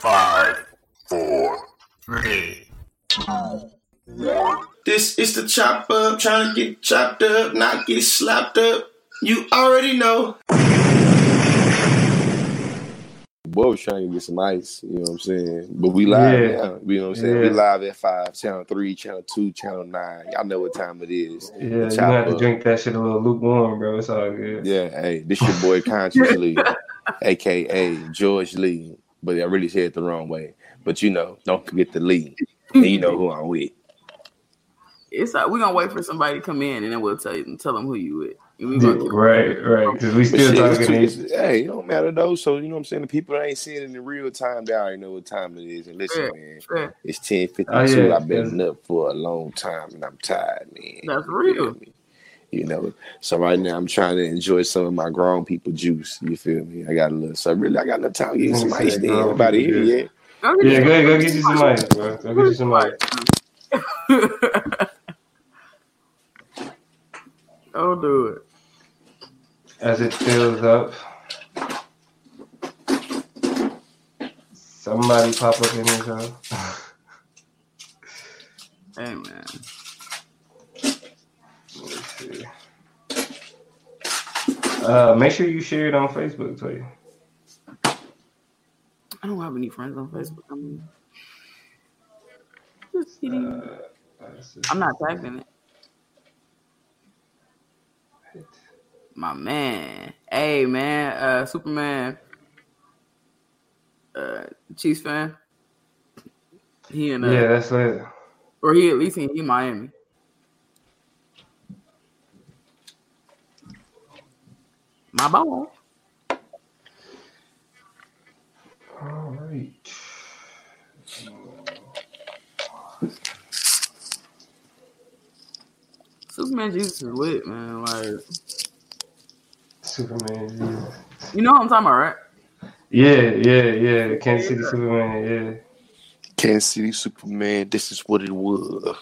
Five, four, three, two, one. This is the chop up, trying to get chopped up, not get slapped up. You already know. Boy was trying to get some ice, you know what I'm saying? But we live Yeah. now. You know what I'm saying? We live at five, channel three, channel two, channel nine. Y'all know what time it is. Yeah, you chop have to drink that shit a little lukewarm, bro. It's all good. Yeah, hey, this your boy Conscious Lee, aka George Lee. But I really said it the wrong way. But you know, don't forget the Lee. And you know mm-hmm. who I'm with. It's uh, like we're gonna wait for somebody to come in and then we'll tell you tell them who you with. And Right, right. Because we still shit, it's talking. too- these- it's- hey, it don't matter though. So you know what I'm saying? The people that ain't seeing it in real time, they already know what time it is. And listen, Yeah. man, Yeah. it's 10:52. Oh, yeah. I've been up for a long time and I'm tired, man. That's You real. feel me? You know, so right now I'm trying to enjoy some of my grown people juice. You feel me? I got a little, so really, I got enough time to get some ice. say Then everybody here, juice. yeah. Go get Yeah, you- go ahead, go get you some ice, bro. Go get you some ice. Don't do it. As it fills up, somebody pop up in this house. Hey man. Let me see. Uh, make sure you share it on Facebook, too. I don't have any friends on Facebook. I mean, just kidding. Uh, I'm not tagging it. My man. Hey man, uh Superman. Uh Chiefs fan. He and uh, yeah, that's it. or he at least he, he Miami. My ball. All right. Superman Jesus is lit, man. Like Superman. Jesus. you know what I'm talking about, right? Yeah, yeah, yeah. Kansas City Superman. Yeah. Kansas City Superman. This is what it was.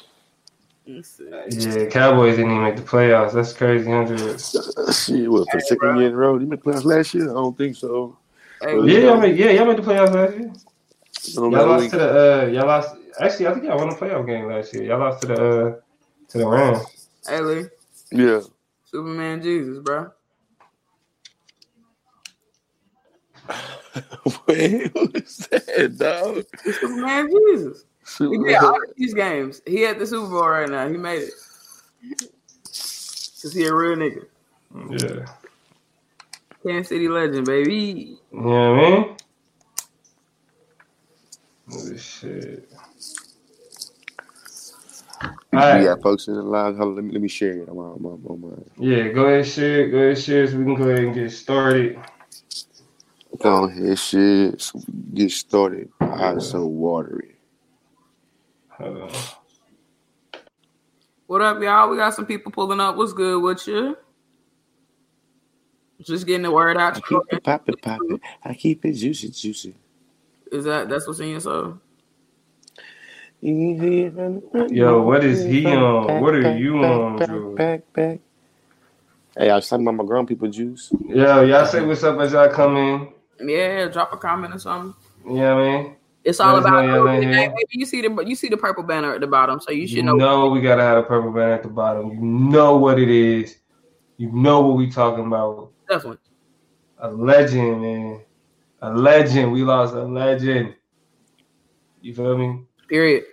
Let's see. Yeah, Cowboys didn't even make the playoffs. That's crazy. Hundred. Shit, what for the second year in a row? You made playoffs last year? I don't think so. Hey, Yeah, y'all made, yeah, y'all made the playoffs last year. I don't Y'all know. lost to the. Uh, y'all lost. Actually, I think y'all won the playoff game last year. Y'all lost to the. Uh, to the Rams. hey Lee, Yeah. Superman Jesus, bro. Wait, who is that, dog? Superman Jesus. He Superman. did all these games. He at the Super Bowl right now. He made it. Cause he a real nigga. Yeah. Kansas City legend, baby. You know what I mean? Oh, shit. We All right. got folks in the live. Let me let me share it. I'm on, I'm on, I'm on. Yeah, go ahead, share it. Go ahead, share it so we can go ahead and get started. Go ahead, shit. So we can get started. Eyes so watery. Hold on. What up, y'all? We got some people pulling up. What's good with you? Just getting the word out. I keep it popping, popping. I keep it juicy, juicy. Is that that's what's in your soul? Yo, what is he on? What are you on, back, Drew? Back, back. Hey, I was talking about my grown people juice. Yo, y'all say what's up as y'all come in. Yeah, drop a comment or something. You know what I mean? It's all us about know y'all in here. baby, you see the you see the purple banner at the bottom, so you should You know. know we gotta have a purple banner at the bottom. You know what it is. You know what we talking about. Definitely. A legend, man. A legend. We lost a legend. You feel me? Period.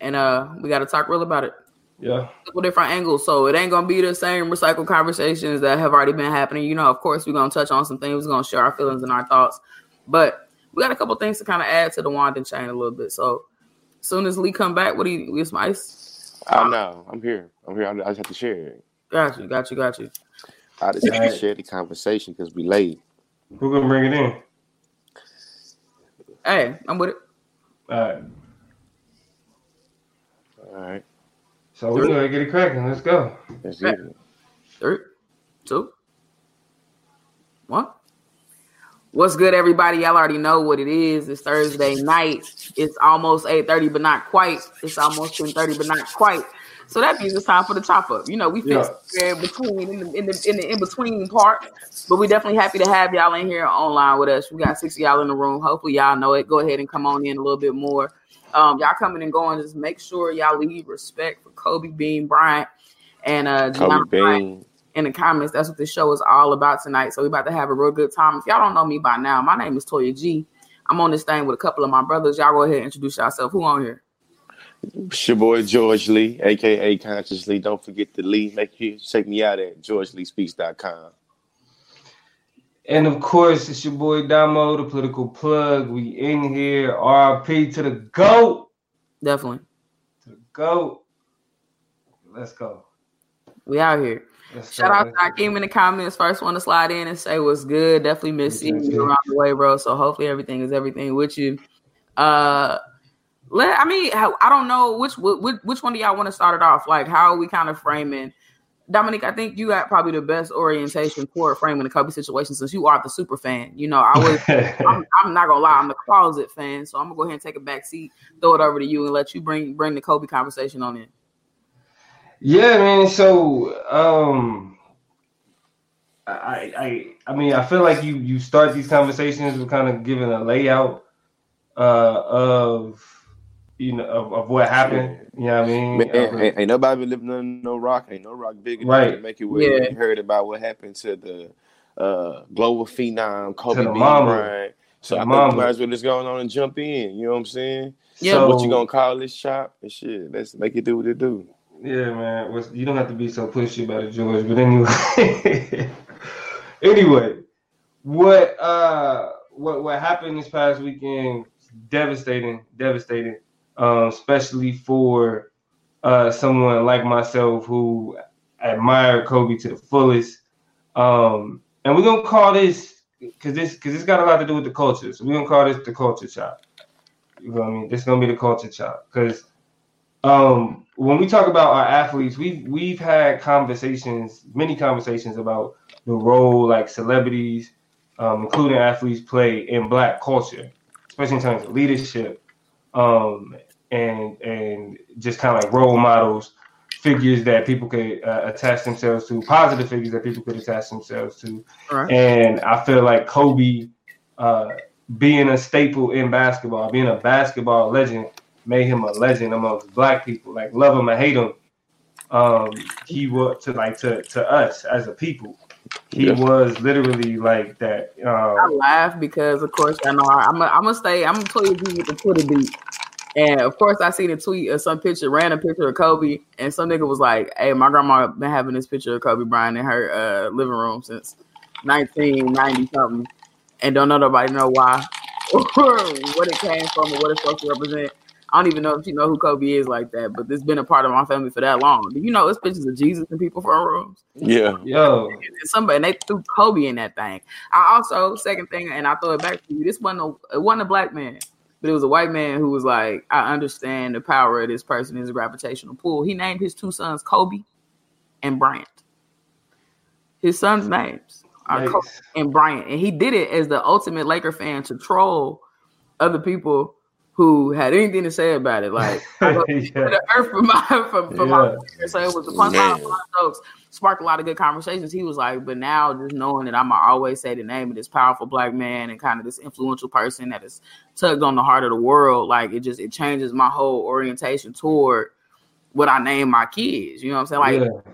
And uh, we got to talk real about it. Yeah. couple different angles. So it ain't gonna be the same recycled conversations that have already been happening. You know, of course, we're gonna touch on some things, we're gonna share our feelings and our thoughts. But we got a couple things to kind of add to the wand and chain a little bit. So as soon as Lee come back, what do you get some ice? I know. I'm here. I'm here. I just have to share it. Got you, got you, got you. I just have to share the conversation because we late. Who gonna bring it in? Hey, I'm with it. All right. All right. So we're gonna get it cracking. Let's go. That's Yeah. it. Three, two, one. What's good, everybody? Y'all already know what it is. It's Thursday night. It's almost 8:30, but not quite. It's almost 10:30, but not quite. So that means it's time for the chop up. You know, we fit Yeah. in between in the in the in the in between part, but we're definitely happy to have y'all in here online with us. We got six of y'all in the room. Hopefully y'all know it. Go ahead and come on in a little bit more. Um, y'all coming and going. Just make sure y'all leave respect for Kobe Bean Bryant and uh Kobe Gianna Bryant Bean. In the comments. That's what this show is all about tonight. So we about to have a real good time. If y'all don't know me by now, my name is Toya G. I'm on this thing with a couple of my brothers. Y'all go ahead and introduce yourself. Who on here? It's your boy George Lee, aka Conscious Lee. Don't forget to Lee. Make sure you check me out at georgeleespeaks.com. And of course, it's your boy Damo, the political plug. We in here. RP to the GOAT. Definitely. To the GOAT. Let's go. We out here. Let's Shout out to Akeem in the comments. First one to slide in and say what's good. Definitely miss seeing you around the way, bro. So hopefully everything is everything with you. Uh let I mean I don't know which which, which one do y'all want to start it off? Like how are we kind of framing Dominic, I think you got probably the best orientation toward framing the Kobe situation since you are the super fan. You know, I was I'm, I'm not gonna lie, I'm the closet fan, so I'm gonna go ahead and take a back seat, throw it over to you, and let you bring bring the Kobe conversation on in. Yeah, man. So, um, I, I, I mean, I feel like you you start these conversations with kind of giving a layout uh, of you know of, of what happened. You know what I mean? Man, Of- ain't, ain't nobody been living under no rock. Ain't no rock bigger Right. to make it where Yeah. you heard about what happened to the uh, global phenom Kobe To the Bryant. So I the think mama. might as well just go on and jump in. You know what I'm saying? Yeah. so- what you gonna call this shop and shit? Let's make it do what it do. Yeah, man. You don't have to be so pushy about it, George. But anyway, anyway, what uh, what what happened this past weekend? Devastating, devastating. Um, especially for uh someone like myself who admired Kobe to the fullest. Um, and we're gonna call this because this because it's got a lot to do with the culture. So we're gonna call this the culture chop. You know what I mean? This is gonna be the culture chop because um when we talk about our athletes, we've we've had conversations, many conversations about the role like celebrities, um, including athletes, play in black culture, especially in terms of leadership, um, and and just kind of like role models, figures that people could uh, attach themselves to, positive figures that people could attach themselves to. Right. And I feel like Kobe, uh, being a staple in basketball, being a basketball legend, made him a legend amongst black people. Like love him or hate him, um, he was to like to to us as a people. He Yeah. was literally like that. I Um, laugh because, of course, I know I- I'm. I'm gonna stay. I'm gonna tell you with the Twitter beat, and of course, I seen a tweet of some picture, random picture of Kobe, and some nigga was like, "Hey, my grandma been having this picture of Kobe Bryant in her uh, living room since 1990 something, and don't know nobody know why or what it came from or what it's supposed to represent." I don't even know if you know who Kobe is like that, but it's been a part of my family for that long. Do you know it's pictures of Jesus in people front rooms? Yeah. yo, and somebody and they threw Kobe in that thing. I also second thing, and I throw it back to you. This wasn't a it wasn't a black man, but it was a white man who was like, I understand the power of this person is a gravitational pull. He named his two sons Kobe and Bryant. His sons' names are Kobe and Bryant, and he did it as the ultimate Laker fan to troll other people who had anything to say about it. Like I go to yeah. the earth for my for, for my so it was the punchline Man. of my jokes sparked a lot of good conversations. He was like, but now just knowing that I'ma always say the name of this powerful black man and kind of this influential person that has tugged on the heart of the world, like it just it changes my whole orientation toward what I name my kids. You know what I'm saying? Like yeah.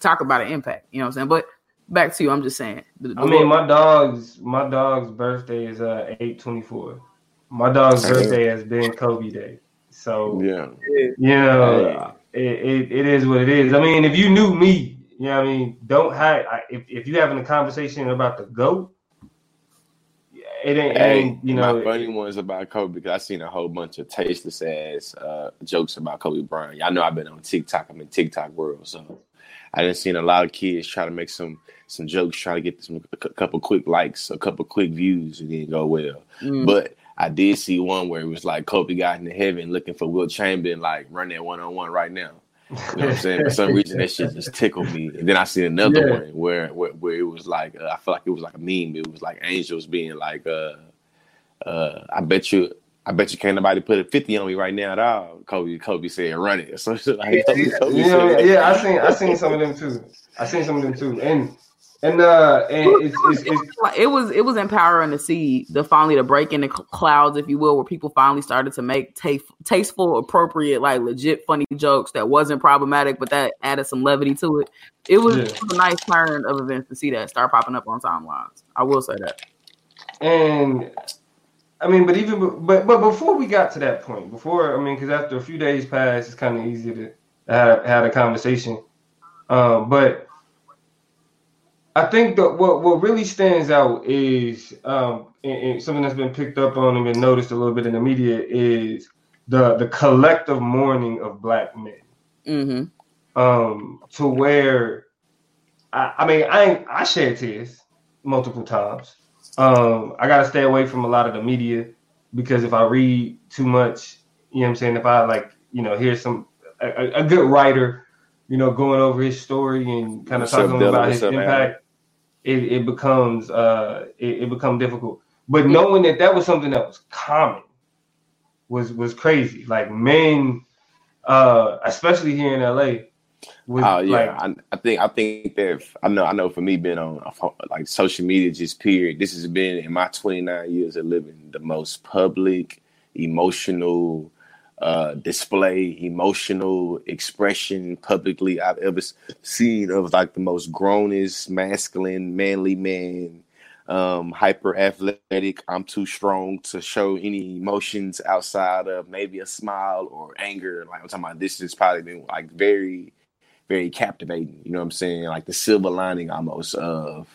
talk about an impact. You know what I'm saying? But back to you, I'm just saying. The- the I mean, my dog's my dog's birthday is uh eight twenty four. My dog's birthday has been Kobe Day, so Yeah. you know it, it, it is what it is. I mean, if you knew me, you know, what I mean, don't have I- if if you having a conversation about the goat, it ain't, it Hey, ain't you know. my funny one's about Kobe because I seen a whole bunch of tasteless ass uh, jokes about Kobe Bryant. Y'all know I've been on TikTok. I'm in TikTok world, so I done seen a lot of kids try to make some some jokes, try to get some a couple quick likes, a couple quick views, and didn't go well. Mm. But I did see one where it was like Kobe got into heaven looking for Wilt Chamberlain, like run that one on one right now. You know what I'm saying? For some reason, that shit just tickled me. And then I see another Yeah. one where, where where it was like uh, I feel like it was like a meme. It was like angels being like, uh, uh, "I bet you I bet you can't nobody put a 50 on me right now at all. Kobe, Kobe said run it. So like, Kobe, Kobe You know, said, yeah, I seen I seen some of them too. I seen some of them too, and and uh and it's it's, it's it was it was empowering to see the finally the break in the clouds, if you will, where people finally started to make taste, tasteful, appropriate, like legit funny jokes that wasn't problematic, but that added some levity to it. It was, Yeah. a nice turn of events to see that start popping up on timelines. I will say that. and I mean, but even but but before we got to that point, before I mean, because after a few days passed, it's kind of easy to have have a conversation. Um, but I think that what what really stands out is um, and, and something that's been picked up on and been noticed a little bit in the media is the the collective mourning of black men. Mm-hmm. um, to where I, I mean I I shed tears multiple times. Um, I gotta stay away from a lot of the media because if I read too much, you know what I'm saying. If I like, you know, hear some a, a- a good writer, you know, going over his story and kind of What's talking Dylan? about his up, man? It, it becomes uh it, it becomes difficult. But knowing that that was something that was common was was crazy. Like men, uh, especially here in LA, was Oh yeah, like I, I think I think that I know I know for me being on like social media just period. This has been in my 29 years of living the most public, emotional uh display, emotional expression publicly I've ever seen of like the most grownest, masculine, manly man. Um, hyper athletic. I'm too strong to show any emotions outside of maybe a smile or anger. Like I'm talking about, this has probably been like very very captivating. You know what I'm saying? Like the silver lining almost of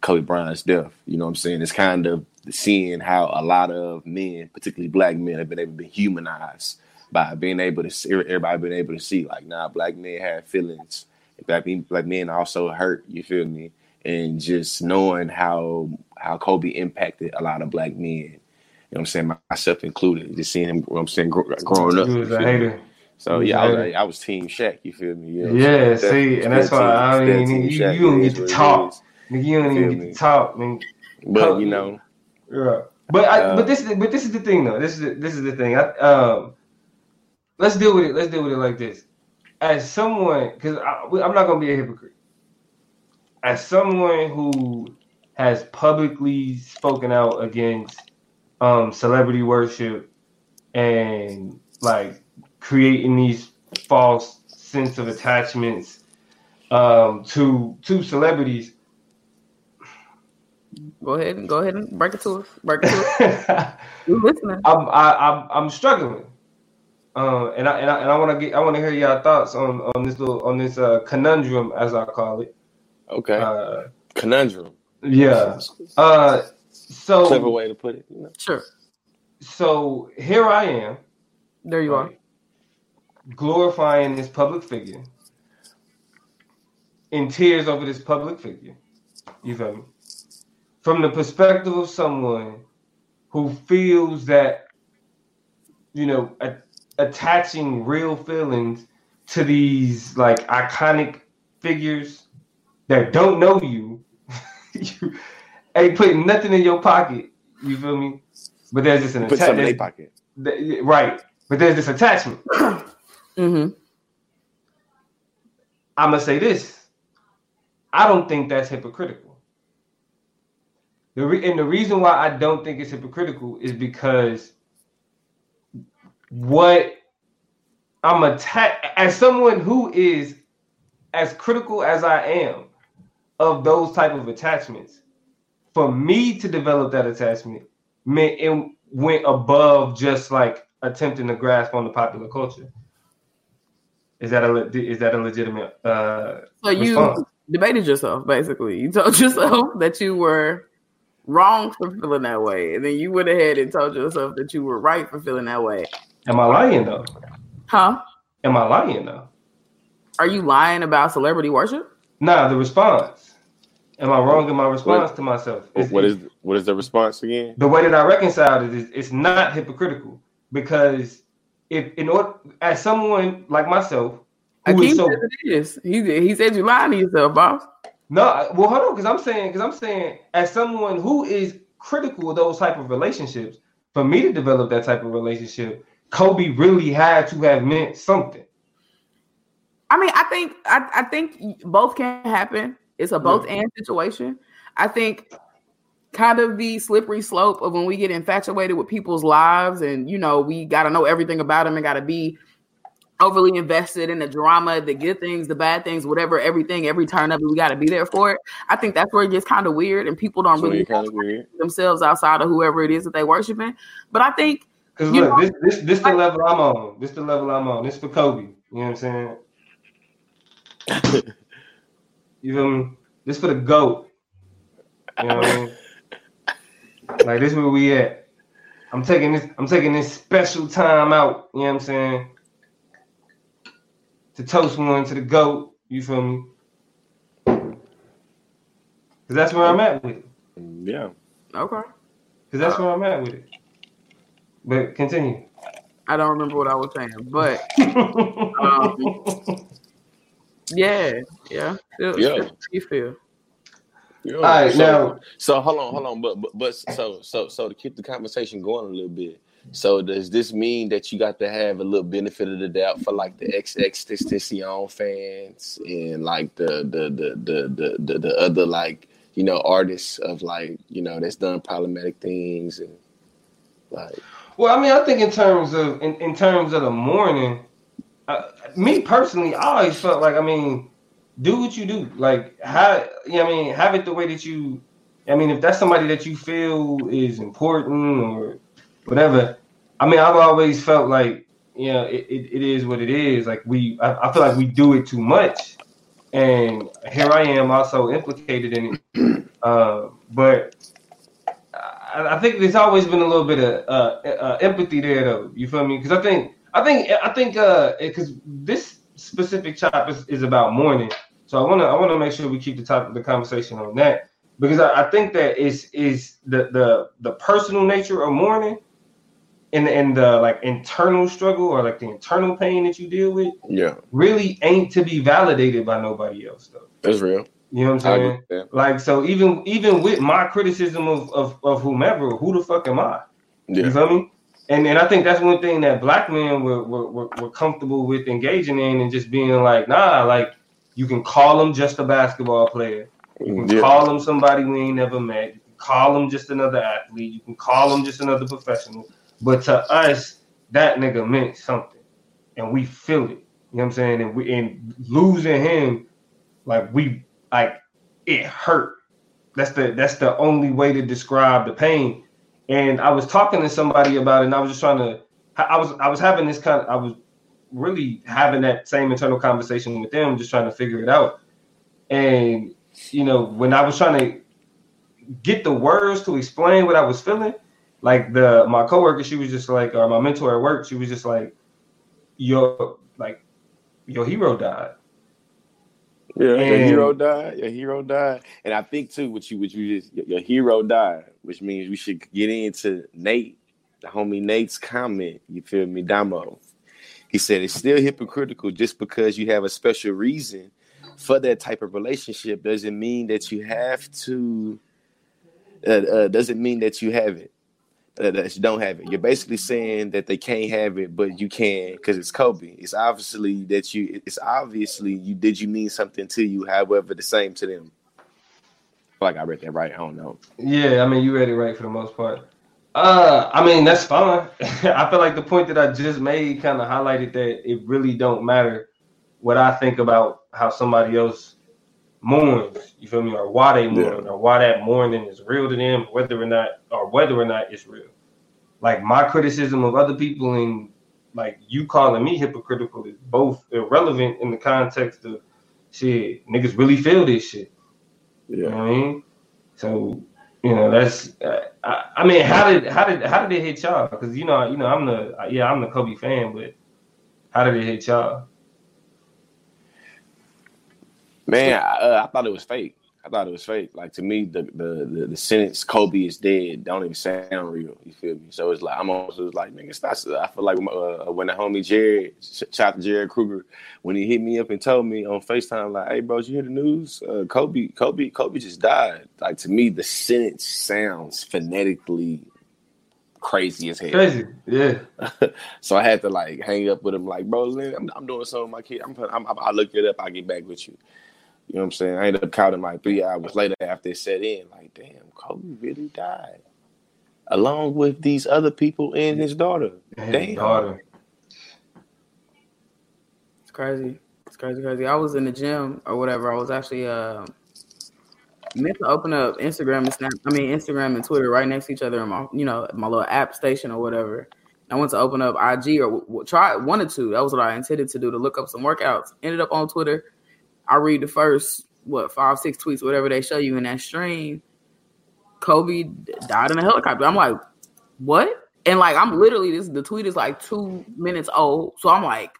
Kobe Bryant's death. You know what I'm saying? It's kind of seeing how a lot of men, particularly black men, have been able to be humanized by being able to see everybody being able to see like nah, black men have feelings. Black men, black men also hurt. You feel me? And just knowing how how Kobe impacted a lot of black men. You know what I'm saying? Myself included. Just seeing him, you know what I'm saying, growing up. he was a hater. So yeah, I was I was Team Shaq. You feel me? You know Yeah, see, and that's Still why I team- mean, you, you don't get to talk. is. Nigga, you don't even get to talk, man. But you know, Yeah. But I, Uh, but this is but this is the thing though. This is the, this is the thing. I, um, let's deal with it. Let's deal with it like this. As someone, because I'm not gonna be a hypocrite. As someone who has publicly spoken out against um, celebrity worship and like creating these false sense of attachments um, to to celebrities. Go ahead and go ahead and break it to us. Break it to us. We're listening. I'm I, I'm I'm struggling, uh, and I and I, and I want to get I want to hear your thoughts on on this little on this uh, conundrum as I call it. okay, Uh, conundrum. yeah. Uh, so Clever way to put it. You know? Sure. so here I am, There you are. glorifying this public figure, in tears over this public figure. You feel me? From the perspective of someone who feels that, you know, a- attaching real feelings to these like iconic figures that don't know you, you ain't putting nothing in your pocket. You feel me? But there's just an Put something in their attachment, pocket. right? But there's this attachment. Mm-hmm. I'm gonna say this. I don't think that's hypocritical. The re- and the reason why I don't think it's hypocritical is because what I'm attached as someone who is as critical as I am of those type of attachments. For me to develop that attachment meant it went above just like attempting to grasp on the popular culture. Is that a is that a legitimate uh, So you response? debated yourself, basically. You told yourself that you were wrong for feeling that way, and then you went ahead and told yourself that you were right for feeling that way. Am I lying though? Huh? Am I lying though? Are you lying about celebrity worship? Nah, the response. Am I wrong in my response to myself? It's- what is what is the response again? the way that I reconciled it is it's not hypocritical because if in order as someone like myself who Akeem is so said it is. He he said you lying to yourself, boss. No well hold on because I'm saying because I'm saying as someone who is critical of those type of relationships for me to develop that type of relationship, Kobe really had to have meant something. I mean, I think I, I think both can happen. It's a both and situation. I think kind of the slippery slope of when we get infatuated with people's lives and you know we got to know everything about them and got to be overly invested in the drama, the good things, the bad things, whatever, everything, every turn of it, we got to be there for it. I think that's where it gets kind of weird, and people don't So really you kind of weird. themselves outside of whoever it is that they worshiping. But I think Because look, know- this this this the level I'm on. This the level I'm on. This for Kobe. You know what I'm saying? You feel me? This for the goat. You know what I mean? Like this where we at. I'm taking this. I'm taking this special time out. You know what I'm saying? To toast one to the goat. You feel me? Because that's where I'm at with it. Yeah. okay. Because that's where I'm at with it. But continue. I don't remember what I was saying, but um, yeah, yeah, Feel- Yeah. you feel. Yeah. All right, so, now- so hold on, hold on, but, but but so so so to keep the conversation going a little bit. So does this mean that you got to have a little benefit of the doubt for like the XXXTentacion fans and like the the the the the the, the other like you know artists of like you know that's done problematic things and like Well, I mean, I think in terms of in, in terms of the morning, uh, me personally, I always felt like I mean, do what you do, like how you know, I mean, have it the way that you. I mean, if that's somebody that you feel is important or whatever, I mean, I've always felt like you know, it, it, it is what it is. Like we, I, I feel like we do it too much, and here I am also implicated in it. Uh, but I, I think there's always been a little bit of uh, uh, empathy there, though. You feel me? Because I think, I think, I think, because this specific chop is, is about mourning. So I want to, I want to make sure we keep the top of the conversation on that because I, I think that is is the the the personal nature of mourning. And, and the like internal struggle or like the internal pain that you deal with yeah, really ain't to be validated by nobody else though. that's real. You know what I'm saying? agree with that. Like so, even even with my criticism of of, of whomever, who the fuck am I? You Yeah, feel me? And and I think that's one thing that black men were were, were, were comfortable with engaging in and just being like, nah, like you can call them just a basketball player. You can yeah, call them somebody we ain't never met. You can call them just another athlete. You can call them just another professional. But to us, that nigga meant something, and we feel it. You know what I'm saying? And we and losing him, like we like it hurt. That's the that's the only way to describe the pain. And I was talking to somebody about it, and I was just trying to. I was I was having this kind of I was really having that same internal conversation with them, just trying to figure it out. And you know, when I was trying to get the words to explain what I was feeling, like the my coworker, she was just like, or my mentor at work, she was just like, your like your hero died. yeah. Your hero died. Your hero died, and I think too, what you what you just your, your hero died, which means we should get into Nate, the homie Nate's comment. You feel me, Damo? He said it's still hypocritical just because you have a special reason for that type of relationship doesn't mean that you have to. Uh, uh, doesn't mean that you have it. That you don't have it. You're basically saying that they can't have it, but you can because it's Kobe. It's obviously that you. It's obviously you. Did you mean something to you? However, the same to them. Like I read that right. I don't know. Yeah, I mean, you read it right for the most part. Uh, I mean, that's fine. I feel like the point that I just made kind of highlighted that it really don't matter what I think about how somebody else mourns. You feel me? Or why they mourn, or why that mourning is real to them, whether or not, or whether or not it's real. Like my criticism of other people and like you calling me hypocritical is both irrelevant in the context of shit. Niggas really feel this shit. You know Yeah. what I mean? So you know that's. I, I mean, how did how did how did it hit y'all? Because you know you know I'm the yeah I'm the Kobe fan, but how did it hit y'all? Man, I, uh, I thought it was fake. I thought it was fake. Like to me, the the the, the sentence "Kobe is dead" don't even sound real. You feel me? So it's like I'm almost it's like nigga, stop. I feel like uh, when the homie Jared, shout out to Jared Kruger, when he hit me up and told me on Facetime, like, "Hey, bro, you hear the news? Uh, Kobe, Kobe, Kobe just died." Like to me, the sentence sounds phonetically crazy as hell. Crazy. Yeah. so I had to like hang up with him, like, bro, I'm, I'm doing something with my kid. I'm, I'm, I'm, I look it up. I'll get back with you. You know what I'm saying? I ended up counting like three hours later after it set in. Like, damn, Kobe really died, along with these other people and his daughter. And Damn. his daughter. It's crazy. It's crazy, crazy. I was in the gym or whatever. I was actually uh meant to open up Instagram and Snap. I mean Instagram and Twitter right next to each other in my you know my little app station or whatever. I went to open up IG or w- w- try wanted to. That was what I intended to do to look up some workouts. Ended up on Twitter. I read the first what five six tweets whatever they show you in that stream. Kobe died in a helicopter. I'm like, what? And like I'm literally this the tweet is like two minutes old. So I'm like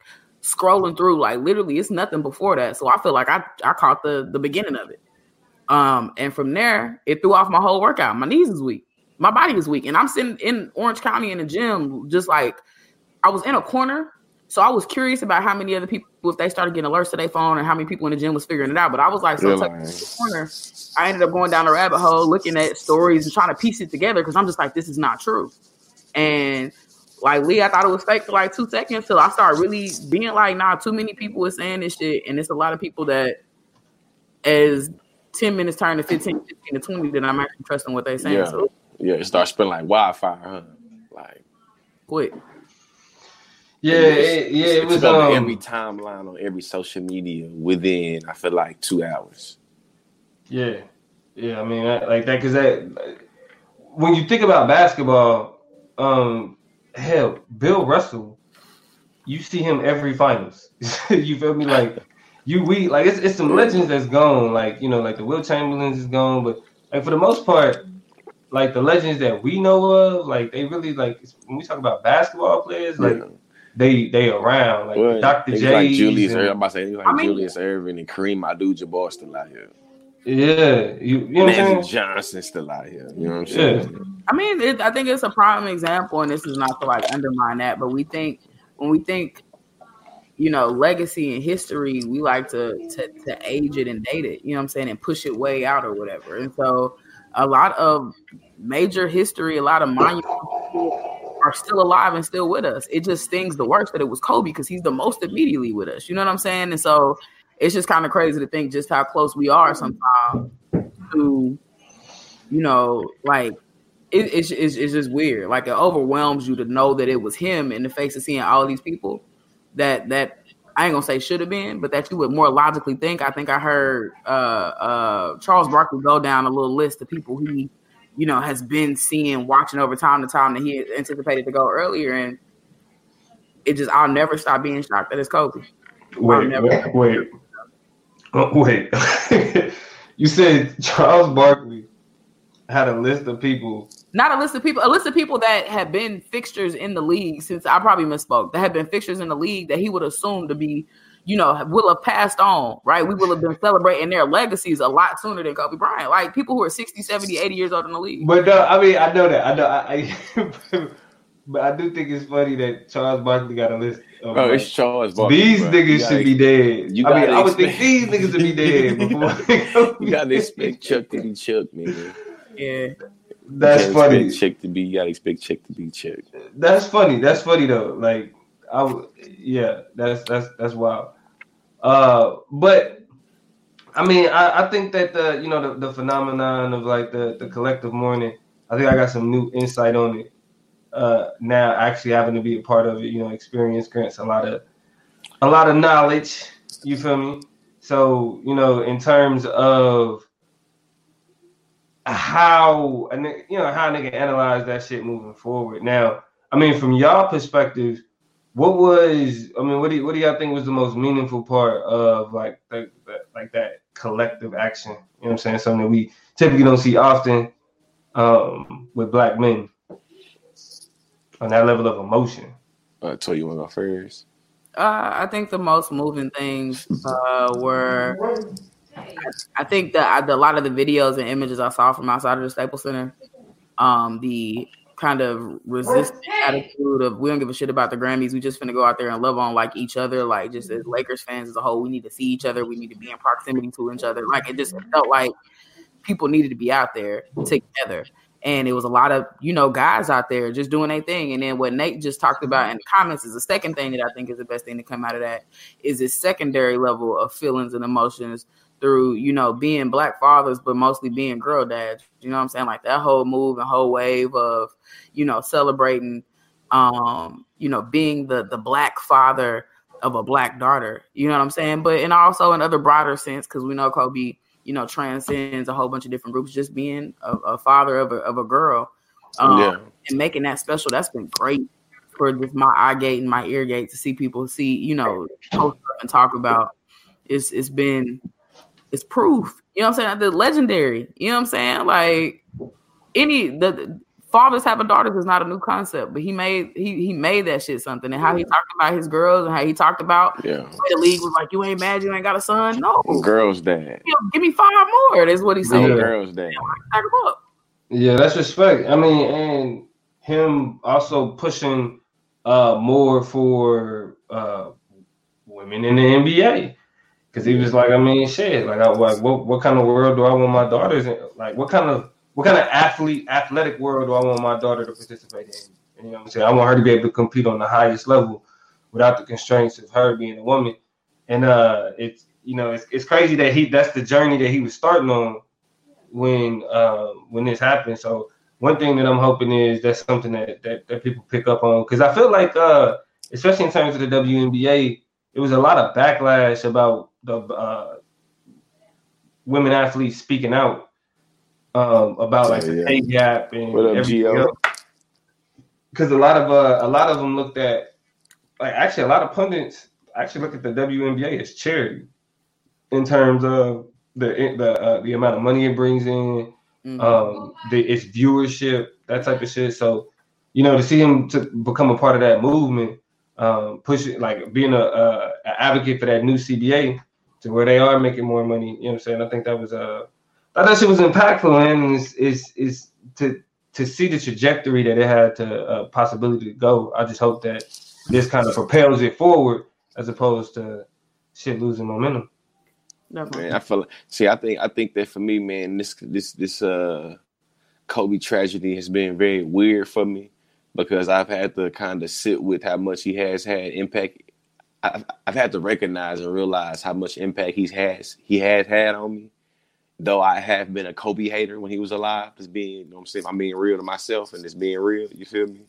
scrolling through, like literally it's nothing before that. So I feel like I, I caught the the beginning of it. Um, and from there, it threw off my whole workout. My knees is weak. My body is weak. And I'm sitting in Orange County in the gym, just like I was in a corner. So I was curious about how many other people, if they started getting alerts to their phone, and how many people in the gym was figuring it out. But I was like, so You're tucked lying. in the corner. I ended up going down a rabbit hole, looking at stories and trying to piece it together because I'm just like, this is not true. And like Lee, I thought it was fake for like two seconds till I started really being like, nah, too many people are saying this shit. And it's a lot of people that as 10 minutes turn to 15, 15 to 20, then I'm actually trusting what they're saying. Yeah. So Yeah, it starts spreading like wildfire, huh? Like, quick. Yeah, it, yeah, it was on um, every timeline on every social media within, I feel like, two hours. Yeah, yeah. I mean, I- like that because that like, when you think about basketball, um, hell, Bill Russell, you see him every finals. you feel me? Like you, we like it's it's some legends that's gone. Like you know, like the Wilt Chamberlains is gone, but like for the most part, like the legends that we know of, like they really like when we talk about basketball players, like Yeah. They they around. Like Well, Dr. niggas J, like Julius Erving. I'm about to say niggas like I mean- Julius Erving and Kareem Abdul-Jabbar still out here. yeah, you, you know what I'm Magic saying? Johnson still out here. You know what I'm Yeah. saying? I mean, it, I think it's a prime example, and this is not to like undermine that, but we think when we think, you know, legacy and history, we like to, to to age it and date it. You know what I'm saying, and push it way out or whatever. And so, a lot of major history, a lot of monuments are still alive and still with us. It just stings the worst that it was Kobe because he's the most immediately with us. You know what I'm saying? And so, it's just kind of crazy to think just how close we are sometimes to, you know, like it, it's, it's it's just weird. Like it overwhelms you to know that it was him in the face of seeing all these people that that I ain't gonna say should have been, but that you would more logically think. I think I heard uh uh Charles Barkley go down a little list of people he, you know, has been seeing, watching over time to time that he anticipated to go earlier, and it just I'll never stop being shocked that it's Kobe. Wait, never- wait, wait. Oh, wait. you said Charles Barkley had a list of people. Not a list of people, a list of people that have been fixtures in the league since I probably misspoke. That have been fixtures in the league that he would assume to be, you know, will have passed on, right? We will have been celebrating their legacies a lot sooner than Kobe Bryant. Like people who are 60, 70, 80 years old in the league. But no, I mean, I know that. I know. I, I but I do think it's funny that Charles Barkley got a list. Of Bro, like, it's Charles Barkley. these bro. niggas should gotta- be dead. you I mean, gotta I would think these niggas would be dead before. You gotta expect Chuck to be Chuck, nigga. Yeah. That's funny. Expect Chuck to be. You gotta expect Chuck to be Chuck. That's funny. That's funny though. Like I, w- yeah, that's that's that's wild. Uh, but I mean, I, I think that the you know the, the phenomenon of like the the collective mourning. I think I got some new insight on it. Uh, now actually having to be a part of it, you know, experience grants a lot of a lot of knowledge. You feel me? So you know, in terms of how and you know how a nigga analyze that shit moving forward. Now, I mean, from y'all perspective, what was I mean, what do you, what do y'all think was the most meaningful part of like the, the like that collective action? You know what I'm saying? Something that we typically don't see often um, with black men on that level of emotion. Uh, tell you wanna go first. Uh, I think the most moving things uh, were. I think that the, a lot of the videos and images I saw from outside of the Staples Center, um, the kind of resistant attitude of we don't give a shit about the Grammys. We just finna go out there and love on like each other. Like just as mm-hmm. Lakers fans as a whole, we need to see each other. We need to be in proximity to each other. Like it just felt mm-hmm. like people needed to be out there together. and it was a lot of you know guys out there just doing their thing. And then what Nate just talked about in the mm-hmm. comments is the second thing that I think is the best thing to come out of that is this secondary level of feelings and emotions through you know being black fathers, but mostly being girl dads. You know what I'm saying? Like that whole move and whole wave of you know celebrating, um, you know, being the the black father of a black daughter. You know what I'm saying? But and also in other broader sense, because we know Kobe you know, transcends a whole bunch of different groups. Just being a, a father of a, of a girl, um, yeah. and making that special. That's been great for just my eye gate and my ear gate to see people see, you know, post and talk about. It's it's been it's proof. You know what I'm saying? The legendary. You know what I'm saying? Like any the fathers having daughters is not a new concept, but he made he he made that shit something. And how he talked about his girls and how he talked about yeah. the league was like, you ain't mad you ain't got a son. No, girls dad. You know, give me five more. That's what he said. Yeah. Girls dad. Yeah, that's respect. I mean, and him also pushing uh more for uh women in the NBA. Cause he was like, I mean, shit. Like, I, like, what, what kind of world do I want my daughters in? Like, what kind of what kind of athlete, athletic world do I want my daughter to participate in? You know what I'm saying? I want her to be able to compete on the highest level without the constraints of her being a woman. And uh, it's you know it's, it's crazy that he that's the journey that he was starting on when uh, when this happened. So one thing that I'm hoping is that's something that that, that people pick up on because I feel like uh, especially in terms of the WNBA, it was a lot of backlash about the uh, women athletes speaking out um, about like yeah, the pay gap and what up, everything Because a lot of uh, a lot of them looked at like actually a lot of pundits actually look at the WNBA as charity in terms of the the uh, the amount of money it brings in, mm-hmm. um, the its viewership, that type of shit. So, you know, to see him to become a part of that movement, um, pushing like being a, a, a advocate for that new CBA to where they are making more money. You know what I'm saying? I think that was a uh, I thought it was impactful, and is is is to to see the trajectory that it had to uh, possibility to go. I just hope that this kind of propels it forward as opposed to shit losing momentum. Man, I feel like, see. I think I think that for me, man, this this this uh Kobe tragedy has been very weird for me because I've had to kind of sit with how much he has had impact. I've, I've had to recognize and realize how much impact he's has he has had on me though I have been a Kobe hater when he was alive, just being, you know what I'm saying, I'm being real to myself and just being real. You feel me?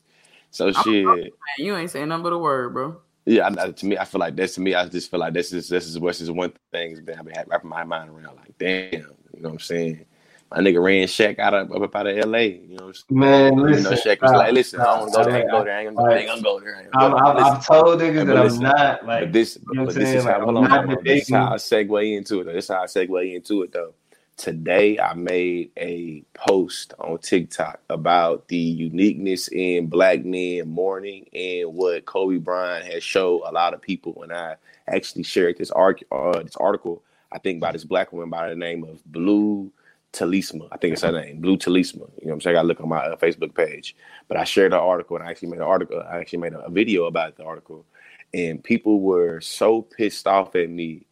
So I'm shit. Man, you ain't saying nothing but a word, bro. Yeah, I, to me, I feel like that's to me. I just feel like this is this is what's just one thing that I've been wrapping my mind around. Like, damn, you know what I'm saying? My nigga ran Shaq out of up out of LA. You know, man. Listen, you know, Shaq was like, "Listen, I don't go there, I ain't go there, I ain't gonna, I ain't gonna go there." I'm, I'm, I've told niggas that I'm not like. But this, you know but this is how, hold on, this is how I segue into it. This is how I segue into it though today I made a post on TikTok about the uniqueness in black men mourning and what Kobe Bryant has showed a lot of people. And I actually shared this, arc, uh, this article, I think, by this black woman by the name of Blue Talisma. I think it's her name, Blue Talisma. You know what I'm saying? I look on my uh, Facebook page. But I shared an article and I actually made an article. I actually made a, a video about the article. And people were so pissed off at me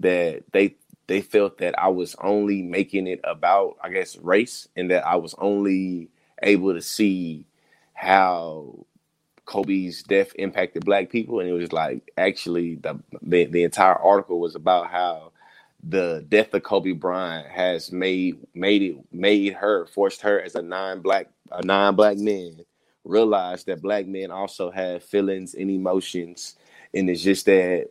that they they felt that I was only making it about, I guess, race, and that I was only able to see how Kobe's death impacted black people, and it was like actually the the, the entire article was about how the death of Kobe Bryant has made made it made her forced her as a non-black a non-black man realize that black men also have feelings and emotions, and it's just that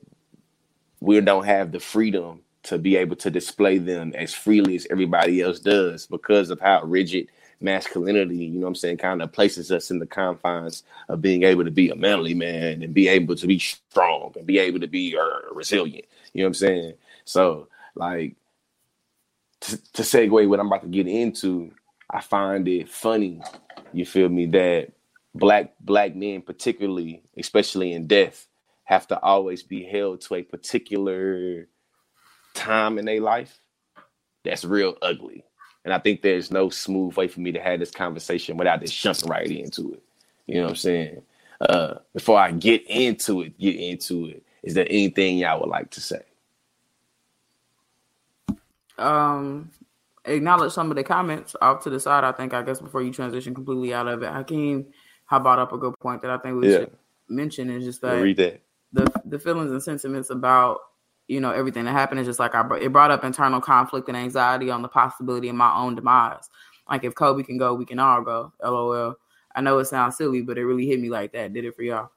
we don't have the freedom to be able to display them as freely as everybody else does because of how rigid masculinity, you know what I'm saying, kind of places us in the confines of being able to be a manly man and be able to be strong and be able to be uh, resilient. You know what I'm saying? So, like, to, to segue what I'm about to get into, I find it funny, you feel me, that black black men particularly, especially in death, have to always be held to a particular time in their life, that's real ugly. And I think there's no smooth way for me to have this conversation without just jumping right into it. You know what I'm saying? Uh, before I get into it, get into it. Is there anything y'all would like to say? Um, acknowledge some of the comments off to the side. I think I guess before you transition completely out of it, Hakeem, how brought up a good point that I think we Yeah. should mention is just that read that. the the feelings and sentiments about you know everything that happened is just like I it brought up internal conflict and anxiety on the possibility of my own demise. Like if Kobe can go, we can all go. LOL. I know it sounds silly, but it really hit me like that. Did it for y'all?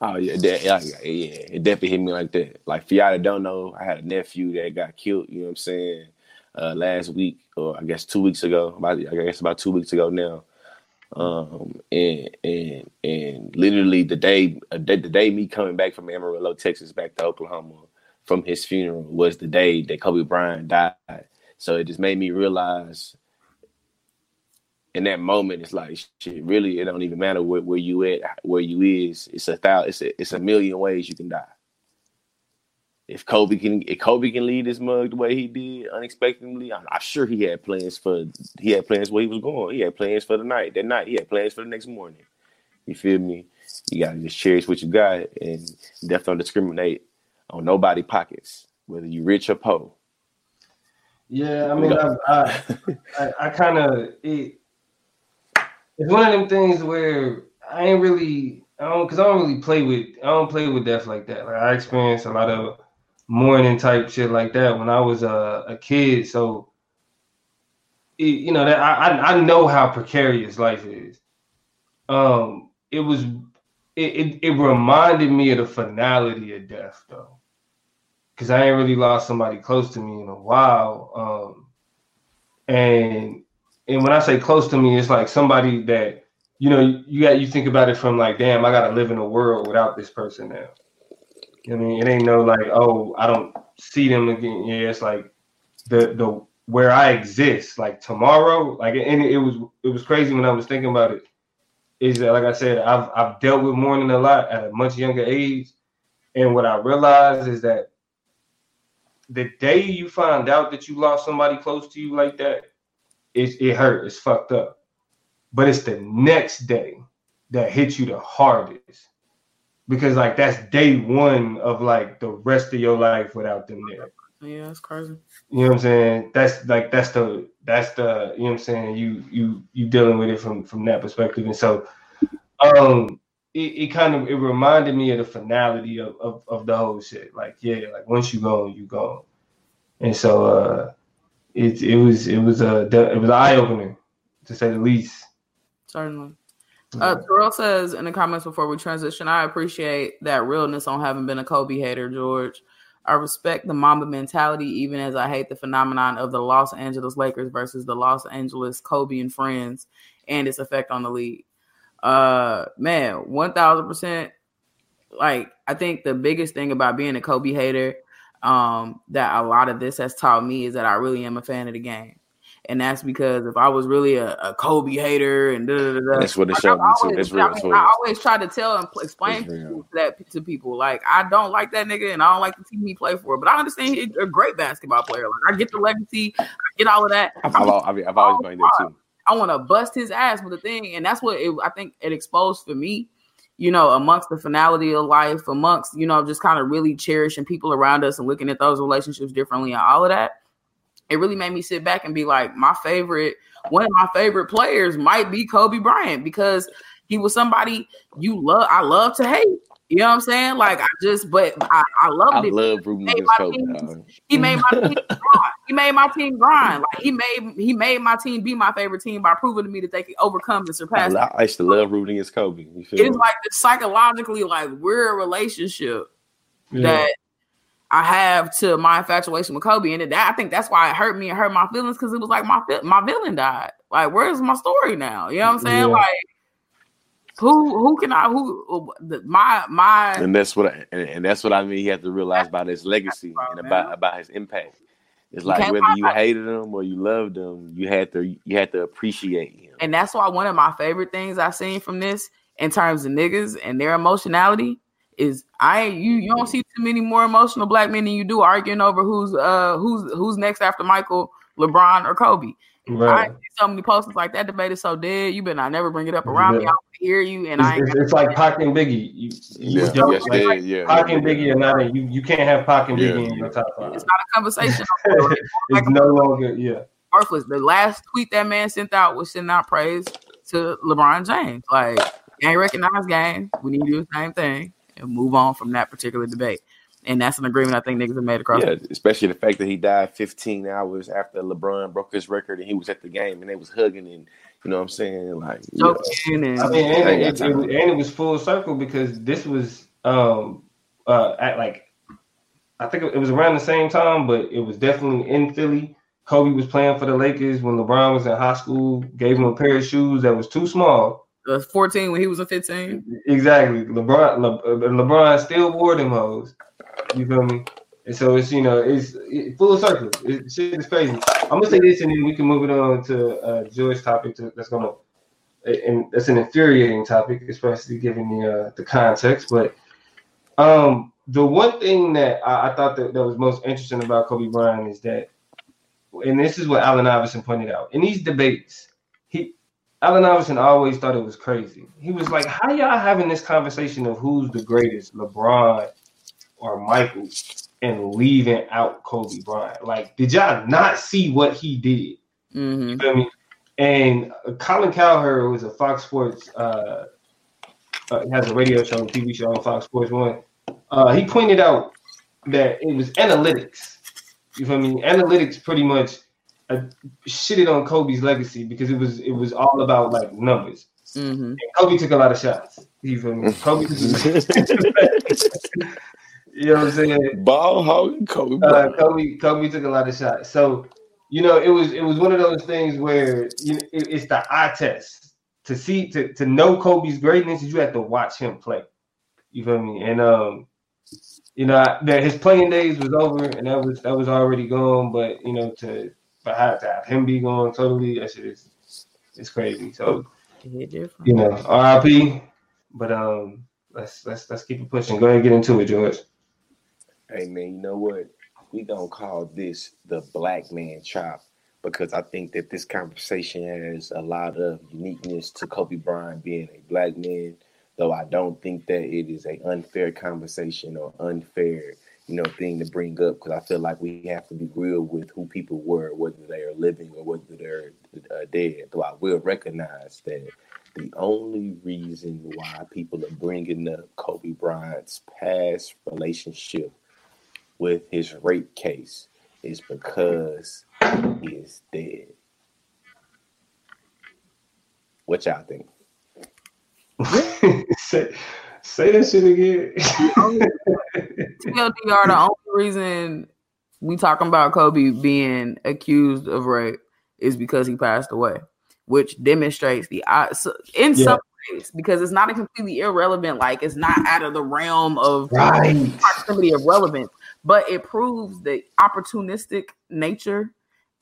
Oh yeah, that, yeah, yeah, yeah, it definitely hit me like that. Like for y'all that don't know, I had a nephew that got killed. You know what I'm saying? Uh, last week, or I guess two weeks ago. About, I guess about two weeks ago now. Um, and and and literally the day, uh, the, day me coming back from Amarillo, Texas, back to Oklahoma from his funeral was the day that Kobe Bryant died. So it just made me realize in that moment, it's like shit. Really, it don't even matter where, where you at, where you is. It's a thousand. It's a, it's a million ways you can die. If Kobe can, if Kobe can lead his mug the way he did unexpectedly, I'm, I'm sure he had plans for. He had plans where he was going. He had plans for the night. That night, he had plans for the next morning. You feel me? You gotta just cherish what you got and definitely don't discriminate on nobody pockets, whether you rich or poor. Yeah, I mean, I, I, I, I kind of it. It's one of them things where I ain't really, I don't, cause I don't really play with, I don't play with death like that. Like I experience a lot of mourning type shit like that when I was a, a kid. So, it, you know that I, I know how precarious life is. Um, it was, it, it it reminded me of the finality of death though because I ain't really lost somebody close to me in a while. Um, and and when I say close to me, it's like somebody that you know you got you think about it from like, damn, I gotta live in a world without this person now. I mean, it ain't no like, oh, I don't see them again. Yeah, it's like the the where I exist, like tomorrow, like and it, it was it was crazy when I was thinking about it. Is that like I said, I've I've dealt with mourning a lot at a much younger age, and what I realized is that the day you find out that you lost somebody close to you like that, it, it hurt. It's fucked up. But it's the next day that hits you the hardest. Because like that's day one of like the rest of your life without them there. Yeah, it's crazy. You know what I'm saying? That's like that's the that's the you know what I'm saying. You you you dealing with it from from that perspective, and so um it, it kind of it reminded me of the finality of, of of the whole shit. Like yeah, like once you go, you go, and so uh it it was it was a it was eye opening to say the least. Certainly. Uh, Terrell says in the comments before we transition, I appreciate that realness on having been a Kobe hater, George. I respect the Mamba mentality, even as I hate the phenomenon of the Los Angeles Lakers versus the Los Angeles Kobe and friends and its effect on the league. Uh, man, one thousand percent. Like, I think the biggest thing about being a Kobe hater, um, that a lot of this has taught me is that I really am a fan of the game. And that's because if I was really a, a Kobe hater and da, da, da, da, That's what it like, showed me too. It's real. I, mean. I always try to tell and explain to that to people. Like I don't like that nigga, and I don't like the team he play for. But I understand he's a great basketball player. Like I get the legacy, I get all of that. I've, I've, I've, I've always been there too. I want to bust his ass with the thing, and that's what it, I think it exposed for me. You know, amongst the finality of life, amongst you know, just kind of really cherishing people around us and looking at those relationships differently, and all of that. It really made me sit back and be like, my favorite, one of my favorite players might be Kobe Bryant because he was somebody you love. I love to hate. You know what I'm saying? Like I just, but I, I loved I it. love rooting Hey, against my Kobe. team- He made my team grind. He made my team grind. Like he made he made my team be my favorite team by proving to me that they can overcome and I, surpass. lo- I used to love rooting against Kobe. You feel It's me? like this psychologically, like we're a relationship Yeah. that I have to my infatuation with Kobe, and that I think that's why it hurt me and hurt my feelings because it was like my my villain died. Like, where's my story now? You know what I'm saying? Yeah. Like, who who can I who my my and that's what I, and, and that's what I mean. He had to realize about his legacy and about about his impact. It's like whether you hated him or you loved him, you had to you had to appreciate him. And that's why one of my favorite things I've seen from this in terms of niggas and their emotionality is I you you don't see too many more emotional black men than you do arguing over who's uh who's who's next after Michael, LeBron, or Kobe. I Right. see so many posters like that debate is so dead. You better not never bring it up around me. I Yeah. don't hear you and I It's, ain't it's, it's like Pac and Biggie. You, you Yeah, don't- yes, like, yeah, yeah. Pac and Biggie are not in, you. You can't have Pac and Yeah, Biggie in your yeah. top five. it's not a conversation. it's no longer yeah. worthless. The last tweet that man sent out was sending out praise to LeBron James. Like, ain't recognized game. We need to do the same thing and move on from that particular debate. And that's an agreement I think niggas have made across. Yeah, especially the fact that he died 15 hours after LeBron broke his record and he was at the game and they was hugging and you know what I'm saying? Like, yeah. Joking and I mean, and I it, it, and it was full circle because this was um uh at like I think it was around the same time, but it was definitely in Philly. Kobe was playing for the Lakers when LeBron was in high school. Gave him a pair of shoes that was too small. Uh, 14 when he was a 15. Exactly. LeBron Le, uh, LeBron still wore them hoes. You feel me? And so it's you know it's it, full circle. It, shit is crazy. I'm gonna say this and then we can move it on to uh, George's topic. To, that's gonna and that's an infuriating topic, especially given the uh, the context. But um, the one thing that I, I thought that, that was most interesting about Kobe Bryant is that, and this is what Allen Iverson pointed out in these debates. Allen Iverson always thought it was crazy. He was like, "How y'all having this conversation of who's the greatest, LeBron or Michael, and leaving out Kobe Bryant? Like, did y'all not see what he did? hmm You feel me? And uh, Colin Cowherd was a Fox Sports, uh, uh, has a radio show, and TV show on Fox Sports One. Uh, he pointed out that it was analytics. You feel me? Analytics pretty much uh, shitted on Kobe's legacy because it was it was all about like numbers. hmm And Kobe took a lot of shots. You feel me? Kobe took you know what I'm saying? Ball hogging Kobe uh, Kobe Kobe took a lot of shots. So you know, it was it was one of those things where you know, it, it's the eye test to see to to know Kobe's greatness. You have to watch him play. You feel me? And um, you know I- that his playing days was over, and that was that was already gone. But you know to but have to have him be gone totally, that shit is it's crazy. So Hit different. you know, RIP. But um, let's let's let's keep it pushing. Go ahead, and get into it, George. Hey man, you know what? We gonna call this the black man chop because I think that this conversation has a lot of uniqueness to Kobe Bryant being a black man. Though I don't think that it is a unfair conversation or unfair, you know, thing to bring up because I feel like we have to be real with who people were, whether they are living or whether they're uh, dead. Though I will recognize that the only reason why people are bringing up Kobe Bryant's past relationship with his rape case is because he is dead. What y'all think? say, that shit again. TLDR, the only reason we talking about Kobe being accused of rape is because he passed away, which demonstrates the in Yeah. some ways because it's not a completely irrelevant, like it's not out of the realm of right. proximity of relevance, but it proves the opportunistic nature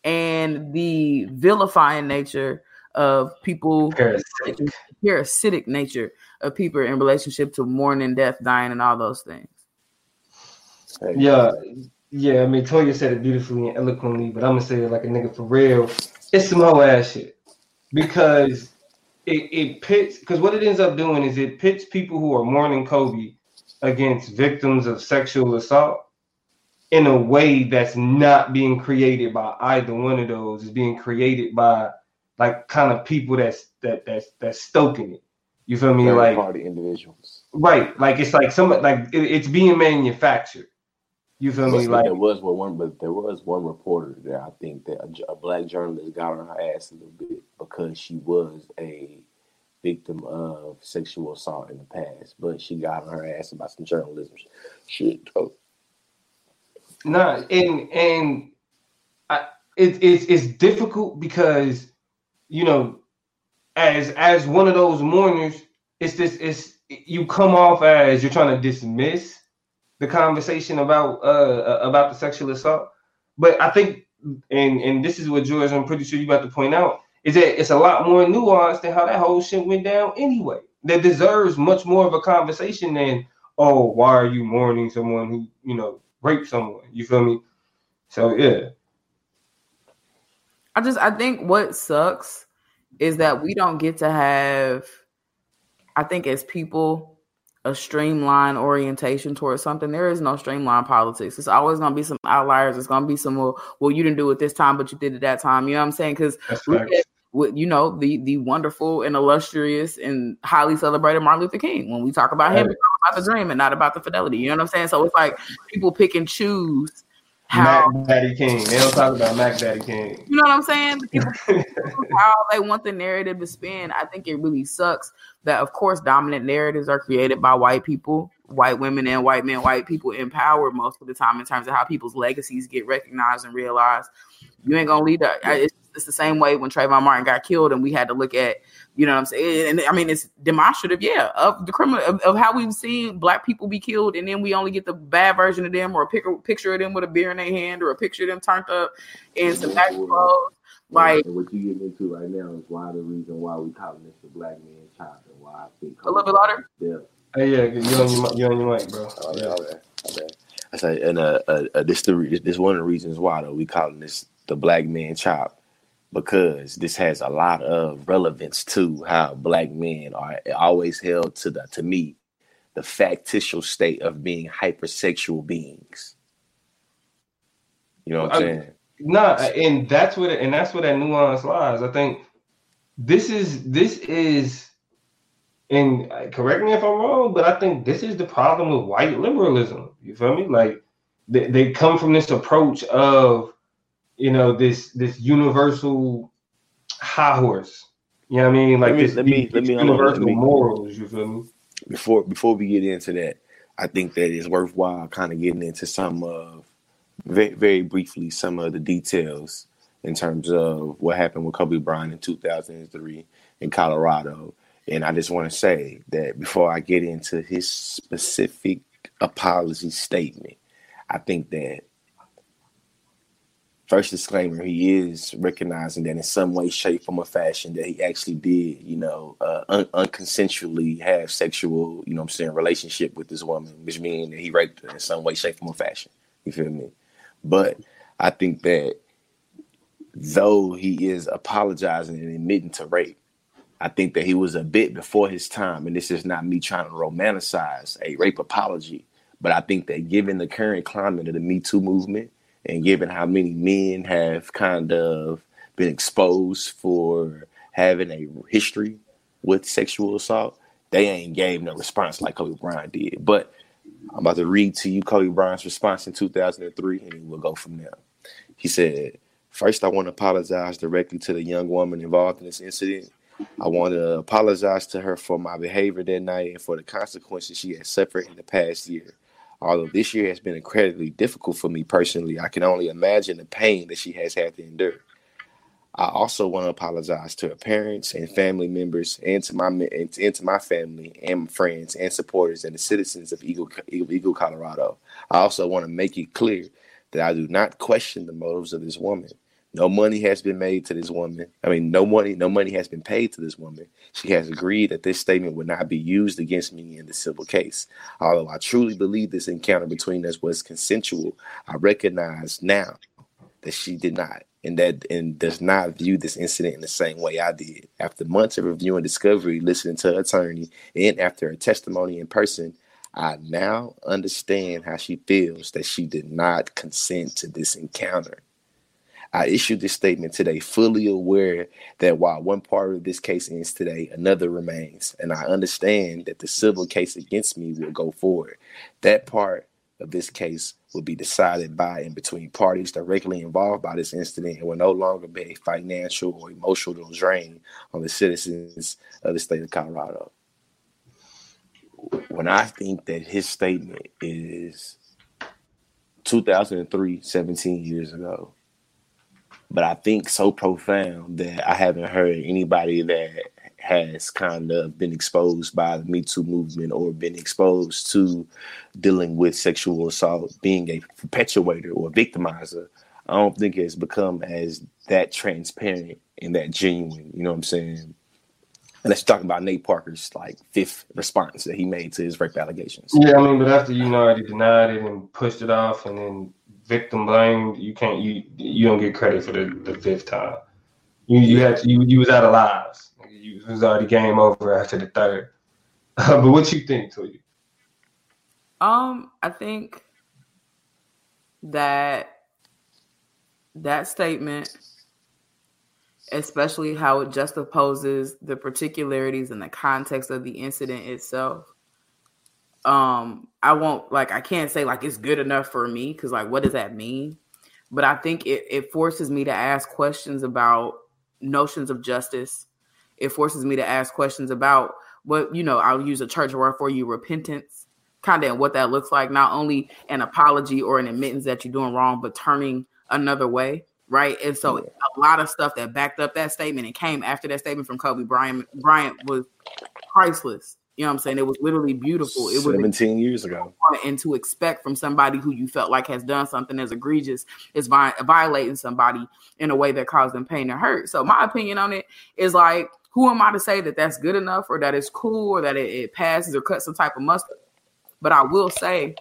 and the vilifying nature of people Parasitic. Parasitic nature of people in relationship to mourning, death, dying, and all those things. Yeah, yeah. I mean, Toya said it beautifully and eloquently, but I'm gonna say it like a nigga for real. It's some whole ass shit because it, it pits. Because what it ends up doing is it pits people who are mourning Kobe against victims of sexual assault in a way that's not being created by either one of those. It's being created by like kind of people that's that that's that's stoking it. You feel me? third Like party individuals. right, like it's like some like it, it's being manufactured. You feel me? Like there was one, but there was one reporter that I think that a black journalist got on her ass a little bit because she was a victim of sexual assault in the past, but she got on her ass about some journalism shit. Oh, Nah, and and I, it, it's it's difficult because you know, as as one of those mourners, it's this it's you come off as you're trying to dismiss the conversation about uh about the sexual assault, but I think and and this is what George, I'm pretty sure you about to point out is that it's a lot more nuanced than how that whole shit went down anyway. That deserves much more of a conversation than oh why are you mourning someone who you know raped someone? You feel me? So yeah. I just I think what sucks is that we don't get to have I think as people a streamlined orientation towards something. There is no streamlined politics. It's always going to be some outliers. It's going to be some well, well, you didn't do it this time, but you did it that time. You know what I'm saying? Because with you know the the wonderful and illustrious and highly celebrated Martin Luther King. When we talk about him, about the dream and not about the fidelity. You know what I'm saying? So it's like people pick and choose how Mac Daddy King. They don't talk about Mac Daddy King. You know what I'm saying? how they want the narrative to spin. I think it really sucks that, of course, dominant narratives are created by white people, white women and white men, white people in power most of the time in terms of how people's legacies get recognized and realized. You ain't gonna lead that. It's, it's the same way when Trayvon Martin got killed, and we had to look at you know what I'm saying? And I mean, it's demonstrative, yeah, of the criminal of, of, how we've seen black people be killed, and then we only get the bad version of them, or a picture picture of them with a beer in their hand, or a picture of them turned up in some back clothes. Like what you get into right now is why the reason why we calling this the black man child, and why I think a little bit louder. Yeah. Hey, yeah, you on your you on your mic, bro. Oh, yeah. Okay. okay. I say, and uh, uh, uh, this the this one of the reasons why though we calling this the black man chop because this has a lot of relevance to how black men are always held to the to me the factitious state of being hypersexual beings. You know what I'm saying? No, nah, and that's what and that's where that nuance lies. I think this is this is and uh, correct me if I'm wrong, but I think this is the problem with white liberalism. You feel me? Like they, they come from this approach of you know this this universal high horse. You know what I mean? Like let me, this, let me, let me, universal let me, morals. You feel me? Before before we get into that, I think that it's worthwhile kind of getting into some of very very briefly some of the details in terms of what happened with Kobe Bryant in 2003 in Colorado. And I just want to say that before I get into his specific apology statement, I think that first disclaimer, he is recognizing that in some way, shape, form, or fashion that he actually did, you know, uh, un- unconsensually have sexual, you know I'm saying, relationship with this woman, which means that he raped her in some way, shape, form, or fashion. You feel me? But I think that though he is apologizing and admitting to rape, I think that he was a bit before his time. And this is not me trying to romanticize a rape apology, but I think that given the current climate of the Me Too movement, and given how many men have kind of been exposed for having a history with sexual assault, they ain't gave no response like Kobe Bryant did. But I'm about to read to you Kobe Bryant's response in 2003, and we'll go from there. He said, First, I want to apologize directly to the young woman involved in this incident. I want to apologize to her for my behavior that night and for the consequences she has suffered in the past year. Although this year has been incredibly difficult for me personally, I can only imagine the pain that she has had to endure. I also want to apologize to her parents and family members, and to my and to my family and friends and supporters and the citizens of Eagle, Eagle, Colorado. I also want to make it clear that I do not question the motives of this woman. No money has been made to this woman. I mean, no money, no money has been paid to this woman. She has agreed that this statement would not be used against me in the civil case. Although I truly believe this encounter between us was consensual, I recognize now that she did not, and that and does not view this incident in the same way I did. After months of reviewing discovery, listening to her attorney, and after her testimony in person, I now understand how she feels that she did not consent to this encounter. I issued this statement today, fully aware that while one part of this case ends today, another remains. And I understand that the civil case against me will go forward. That part of this case will be decided by and between parties directly involved by this incident and will no longer be a financial or emotional drain on the citizens of the state of Colorado. When I think that his statement is 2003, 17 years ago, but I think so profound that I haven't heard anybody that has kind of been exposed by the Me Too movement or been exposed to dealing with sexual assault, being a perpetuator or victimizer. I don't think it's become as that transparent and that genuine. You know what I'm saying? And let's talk about Nate Parker's like fifth response that he made to his rape allegations. Yeah, I mean, but after you know he denied it and pushed it off, and then victim blamed, you can't you you don't get credit for the, the fifth time. You you had to, you you was out of lives. You was already game over after the third. but what you think, to you? Um, I think that that statement, especially how it juxtaposes the particularities and the context of the incident itself. Um, I won't like I can't say like it's good enough for me because like what does that mean? But I think it, it forces me to ask questions about notions of justice. It forces me to ask questions about what you know, I'll use a church word for you, repentance, kind of and what that looks like, not only an apology or an admittance that you're doing wrong, but turning another way right? And so yeah. a lot of stuff that backed up that statement and came after that statement from Kobe Bryant Bryant was priceless. You know what I'm saying? It was literally beautiful. It 17 was 17 years ago. And to expect from somebody who you felt like has done something as egregious is vi- violating somebody in a way that caused them pain and hurt. So my opinion on it is like, who am I to say that that's good enough or that it's cool or that it, it passes or cuts some type of mustard? But I will say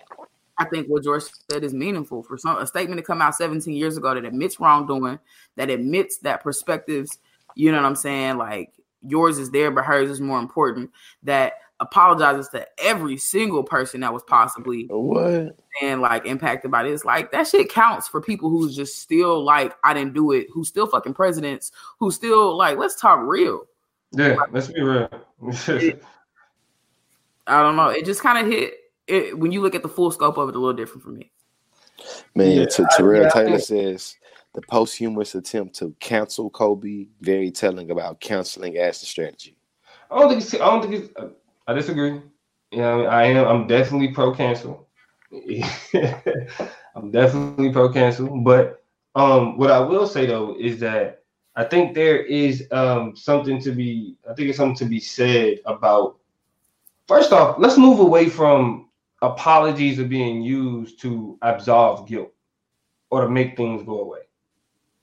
I think what George said is meaningful for some a statement to come out 17 years ago that admits wrongdoing, that admits that perspectives, you know what I'm saying, like yours is there, but hers is more important. That apologizes to every single person that was possibly what and like impacted by this. Like that shit counts for people who's just still like I didn't do it, who's still fucking presidents, who still like let's talk real. Yeah, let's be real. I don't know. It just kind of hit it, when you look at the full scope of it, a little different for me. Man, yeah, T- Terrell Taylor says the posthumous attempt to cancel Kobe very telling about counseling as a strategy. I don't think. It's, I don't think. It's, I disagree. You know, I am. I'm definitely pro cancel. I'm definitely pro cancel. But um, what I will say though is that I think there is um something to be. I think it's something to be said about. First off, let's move away from apologies are being used to absolve guilt or to make things go away.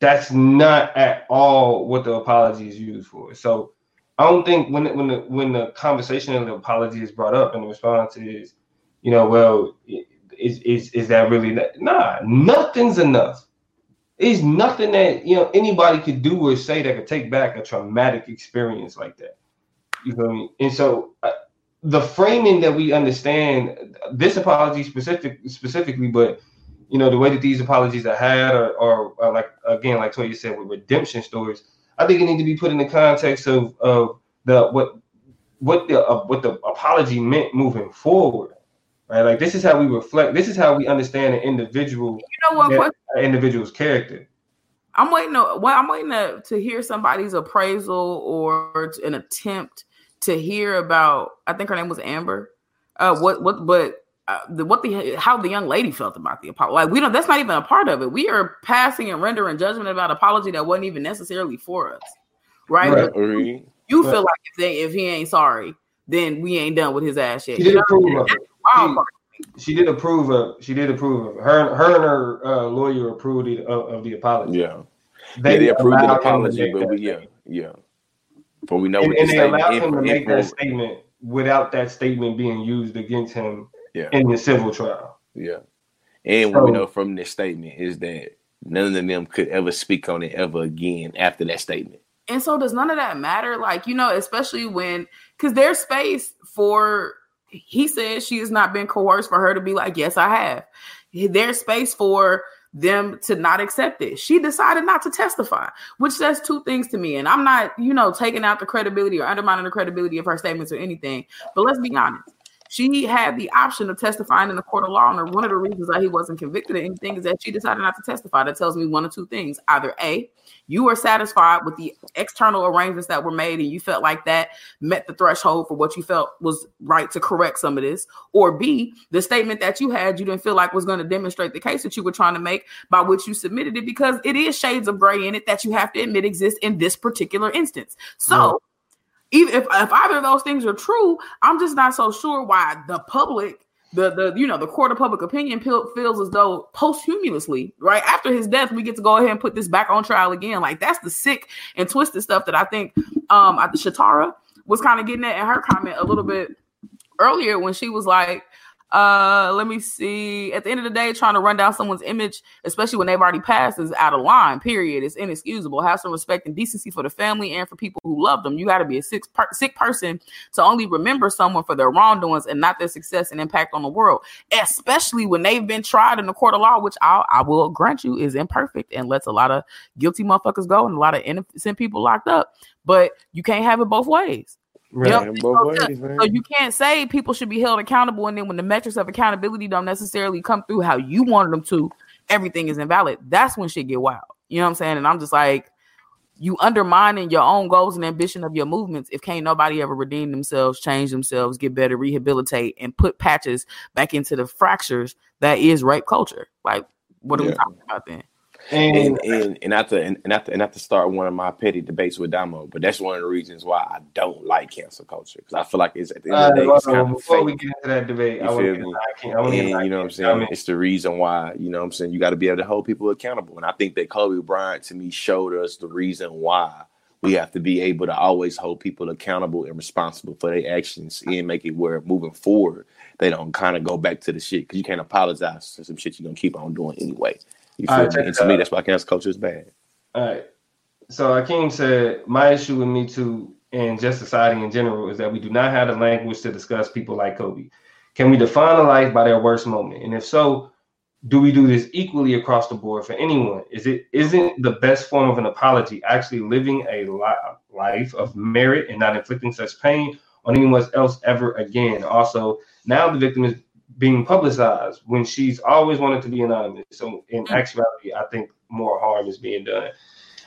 That's not at all what the apology is used for. So I don't think when when the when the conversation of the apology is brought up and the response is, you know, well, is is is that really not? nah? Nothing's enough. Is nothing that you know anybody could do or say that could take back a traumatic experience like that. You feel me? And so uh, the framing that we understand this apology specific specifically, but you know the way that these apologies are had, are, or, or like again, like Toya said, with redemption stories, I think it need to be put in the context of of the what what the uh, what the apology meant moving forward, right? Like this is how we reflect. This is how we understand an individual. You know what? An individual's character. I'm waiting. To, well, I'm waiting to, to hear somebody's appraisal or an attempt to hear about. I think her name was Amber. Uh, what what but uh, the, what the how the young lady felt about the apology. Like we don't. That's not even a part of it. We are passing and rendering judgment about apology that wasn't even necessarily for us, right? right. You, you feel like if they if he ain't sorry, then we ain't done with his ass yet. She did approve of it. She, she, did approve of. She did approve of her. Her and her uh, lawyer approved of, of, the apology. Yeah, they, yeah, they approved the apology, but we yeah yeah. But we know and, and they allowed him to make that statement without that statement being used against him yeah. in the civil trial. Yeah. And so, what we know from this statement is that none of them could ever speak on it ever again after that statement. And so does none of that matter? Like, you know, especially when because there's space for he says she has not been coerced for her to be like, yes, I have. There's space for them to not accept it. She decided not to testify, which says two things to me. And I'm not, you know, taking out the credibility or undermining the credibility of her statements or anything. But let's be honest. She had the option of testifying in the court of law. And one of the reasons that he wasn't convicted of anything is that she decided not to testify. That tells me one of two things. Either A, you were satisfied with the external arrangements that were made and you felt like that met the threshold for what you felt was right to correct some of this. Or B, the statement that you had, you didn't feel like was going to demonstrate the case that you were trying to make by which you submitted it because it is shades of gray in it that you have to admit exist in this particular instance. So, even if, if either of those things are true, I'm just not so sure why the public, the the you know the court of public opinion feels as though posthumously, right after his death, we get to go ahead and put this back on trial again. Like that's the sick and twisted stuff that I think um Shatara was kind of getting at in her comment a little bit earlier when she was like, Uh, let me see. At the end of the day, trying to run down someone's image, especially when they've already passed, is out of line. Period. It's inexcusable. Have some respect and decency for the family and for people who love them. You got to be a sick, per- sick person to only remember someone for their wrongdoings and not their success and impact on the world. Especially when they've been tried in the court of law, which I, I will grant you is imperfect and lets a lot of guilty motherfuckers go and a lot of innocent people locked up. But you can't have it both ways. Right. Yep. Man, both So. So you can't say people should be held accountable, and then when the metrics of accountability don't necessarily come through how you wanted them to, everything is invalid. That's when shit get wild. You know what I'm saying? And I'm just like, you undermining your own goals and ambition of your movements if can't nobody ever redeem themselves, change themselves, get better, rehabilitate, and put patches back into the fractures that is rape culture. Like, what are we talking about then? And and and not to and, not to and not to start one of my petty debates with Damo, but that's one of the reasons why I don't like cancel culture because I feel like it's at the end uh, of the day well, it's kind of before we get into that debate, You I feel me? I. I And you know what I'm saying? It's the reason why, you know what I'm saying, you got to be able to hold people accountable. And I think that Kobe Bryant to me showed us the reason why we have to be able to always hold people accountable and responsible for their actions and make it where moving forward they don't kind of go back to the shit because you can't apologize for some shit you're gonna keep on doing anyway. You feel right, me? And to me, that's why cancel culture is bad. All right. So Akeem said, my issue with Me Too and just society in general is that we do not have the language to discuss people like Kobe. Can we define a life by their worst moment? And if so, do we do this equally across the board for anyone? Is it isn't the best form of an apology actually living a li- life of merit and not inflicting such pain on anyone else ever again? Also, now the victim is being publicized when she's always wanted to be anonymous. So in actuality, I think more harm is being done.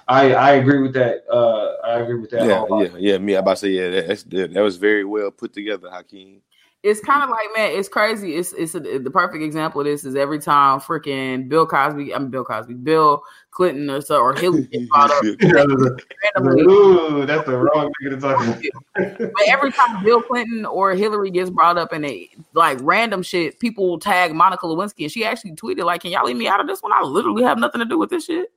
I I agree with that. Uh, I agree with that. Yeah, wholeheartedly. yeah, yeah. Me, I about to say, yeah, that, that's, that, that was very well put together, Hakeem. it's kind of like man, it's crazy. It's it's a, the perfect example of this is every time freaking Bill Cosby, I'm Bill Cosby, Bill Clinton or so or Hillary gets brought up. Ooh, that's the wrong nigga to talk about. But every time Bill Clinton or Hillary gets brought up in a like random shit, people will tag Monica Lewinsky, and she actually tweeted like, "Can y'all leave me out of this one? I literally have nothing to do with this shit."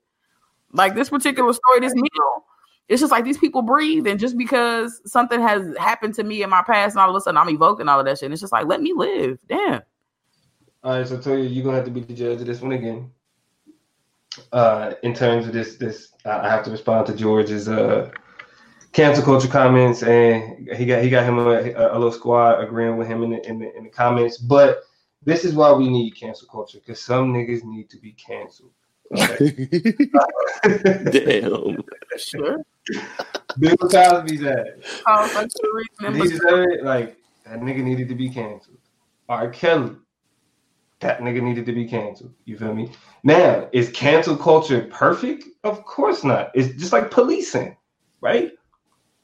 Like this particular story, this meal. It's just like these people breathe, and just because something has happened to me in my past, and all of a sudden I'm evoking all of that shit, and it's just like, let me live. Damn. All right, so tell you, you're gonna have to be the judge of this one again. Uh, in terms of this, this I I have to respond to George's uh cancel culture comments, and he got he got him a, a little squad agreeing with him in the, in the in the comments. But this is why we need cancel culture because some niggas need to be canceled. Okay? Damn. Sure. Bill Cosby's ass. Oh, like the reason He deserved like that nigga needed to be canceled. R. Kelly, that nigga needed to be canceled. You feel me? Now, is cancel culture perfect? Of course not. It's just like policing, right?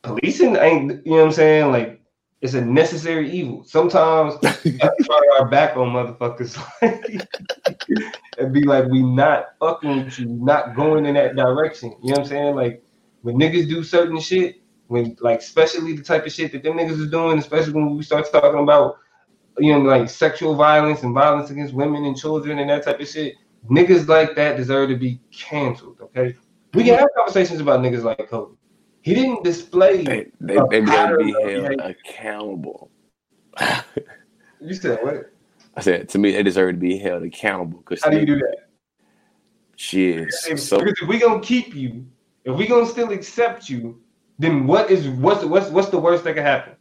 Policing ain't you know what I'm saying? Like it's a necessary evil. Sometimes we turn our back on motherfuckers and be like, we not fucking with you, not going in that direction. You know what I'm saying? Like when niggas do certain shit, when like especially the type of shit that them niggas is doing, especially when we start talking about you know like sexual violence and violence against women and children and that type of shit, niggas like that deserve to be canceled. Okay, we can have conversations about niggas like Kobe. He didn't display. They, they, they be held accountable. You said what? I said to me, they deserve to be held accountable because How do you do that? shit. If, So because if we gonna keep you, if we gonna still accept you, then what is what's what's what's the worst that could happen?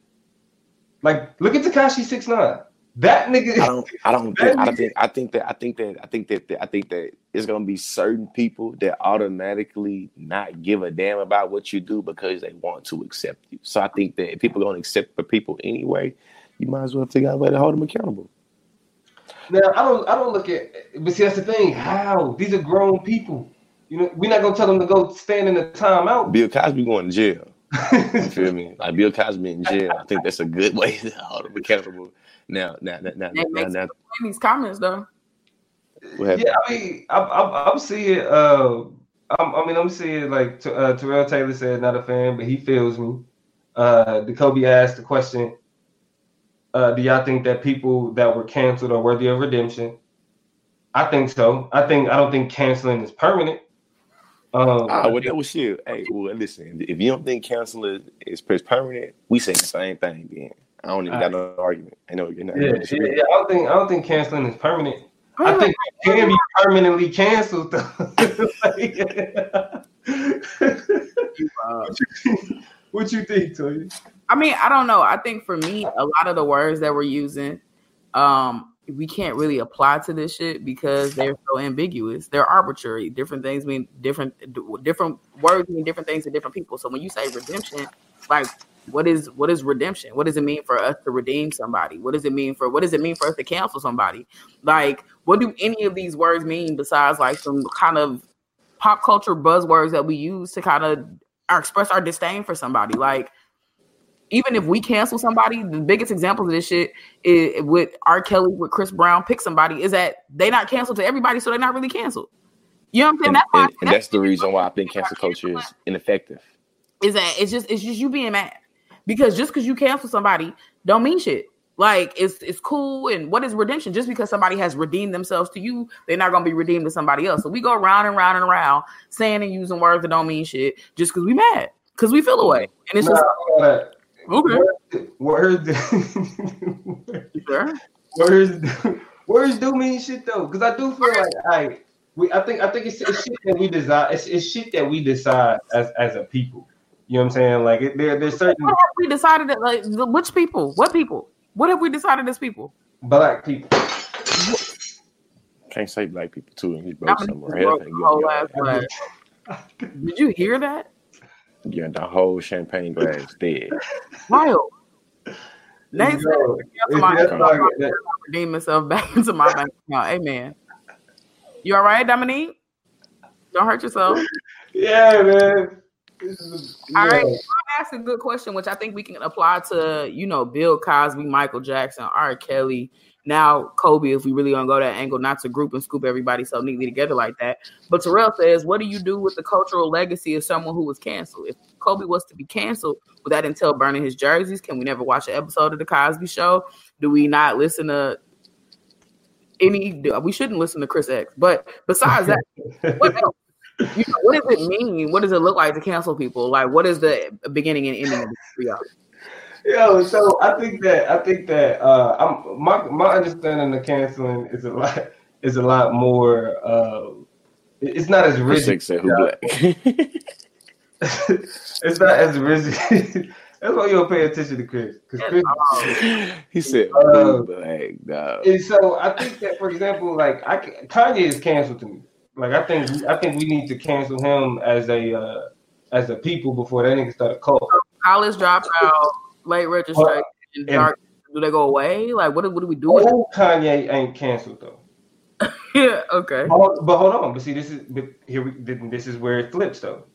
Like, look at Tekashi six nine. That nigga. I don't. I don't That think. I don't think. I think that. I think that. I think that. I think that it's gonna be certain people that automatically not give a damn about what you do because they want to accept you. So I think that if people gonna accept the people anyway, you might as well figure out a way to hold them accountable. Now I don't I don't look at but see that's the thing. How? These are grown people. You know, we're not gonna tell them to go stand in the timeout. Bill Cosby going to jail. You feel me? Like Bill Cosby in jail. I think that's a good way to hold them accountable. Now, now, now, now, They now, now, in these comments though. Yeah, I mean, I'm, I'm, I'm seeing. Uh, I'm, I mean, I'm seeing like uh, Terrell Taylor said not a fan, but he feels me. Uh, the Kobe asked the question: uh, Do y'all think that people that were canceled are worthy of redemption? I think so. I think I don't think canceling is permanent. Um, Ah, well, that was shit. Hey, well, listen. If you don't think canceling is, is permanent, we say the same thing. Then I don't even got no argument. I know you're not. Yeah, yeah, yeah, I don't think I don't think canceling is permanent. I think it can be permanently canceled though. what, you think, what you think, Toya? I mean, I don't know. I think for me, a lot of the words that we're using, um, we can't really apply to this shit because they're so ambiguous. They're arbitrary. Different things mean different different words mean different things to different people. So when you say redemption, like what is what is redemption? What does it mean for us to redeem somebody? What does it mean for what does it mean for us to cancel somebody? Like what do any of these words mean besides like some kind of pop culture buzzwords that we use to kind of express our disdain for somebody? Like even if we cancel somebody, the biggest example of this shit is with R. Kelly, with Chris Brown, pick somebody, is that they not canceled to everybody, so they're not really canceled. You know what I'm saying? And, that's, why, and, and that's the reason why I think cancel culture is ineffective. Is that it's just it's just you being mad because just because you cancel somebody don't mean shit. Like it's it's cool and what is redemption? Just because somebody has redeemed themselves to you, they're not gonna be redeemed to somebody else. So we go round and round and around saying and using words that don't mean shit just because we mad because we feel away and it's just Nah, okay. Words, Sure. words, words do mean shit though, because I do feel like I, we, I think, I think it's, it's shit that we decide. It's, it's shit that we decide as as a people. You know what I'm saying? Like it, there, there's certain What have we decided that like the- which people? What people? What have we decided as people? black people. Can't say black people too, and he's broke somewhere. just Hell, broke ain't the whole getting ass glass. Did you hear that? Yeah, the whole champagne glass dead. Wild. Nate said, Yo, my it's- like- redeem myself back into my bank account. Amen. You all right, Dominique? Don't hurt yourself. yeah, man. This is, All right. yeah. Ask a good question, which I think we can apply to, you know, Bill Cosby, Michael Jackson, R. Kelly, now Kobe, if we really gonna go that angle, not to group and scoop everybody so neatly together like that. But Terrell says, what do you do with the cultural legacy of someone who was canceled? If Kobe was to be canceled, would that entail burning his jerseys? Can we never watch an episode of the Cosby Show? Do we not listen to any? We shouldn't listen to Chris X. But besides that, what else? You know, what does it mean? What does it look like to cancel people? Like, what is the beginning and ending of this y'all? Yo, so I think that I think that uh, I'm my my understanding of canceling is a lot is a lot more. Uh, it's not as Chris rigid. Six said who black. it's not as rigid. That's why you don't pay attention to Chris, because Chris. Um, he said Uh, who black. Dog. And so I think that, for example, like I Kanye is canceled to me. Like I think I think we need to cancel him as a uh, as a people before that nigga start a cult. college dropout, late registration, and- dark, do they go away? Like, what, do- what do we do? with oh, Old Kanye ain't canceled though. yeah, okay. Hold- But hold on, but see, this is but here we this is where it flips though.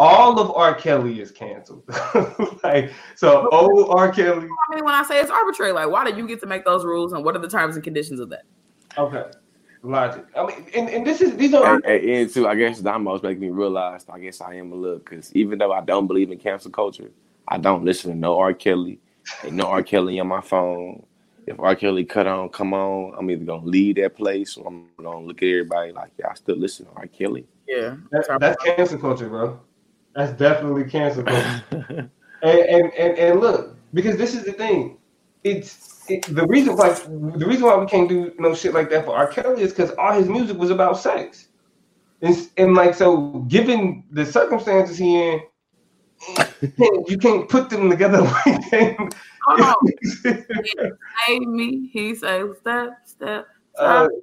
All of R. Kelly is canceled. like so, old R. Kelly. I mean, when I say it's arbitrary, like, why did you get to make those rules, and what are the terms and conditions of that? Okay, logic. I mean, and, and this is these are And, and, and too, I guess Damos making me realize. I guess I am a little because even though I don't believe in cancel culture, I don't listen to no R. Kelly. Ain't no R. Kelly on my phone. If R. Kelly cut on, come on, I'm either gonna leave that place or I'm gonna look at everybody like, yeah, I still listen to R. Kelly. Yeah, that, that's cancel culture, bro. That's definitely cancel culture. and, and and and look, because this is the thing, it's it, the reason why the reason why we can't do no shit like that for R. Kelly is because all his music was about sex, and, and like so, given the circumstances he in, you can't, you can't put them together like that. Hold on. Save me. He said, step, step, Uh, step.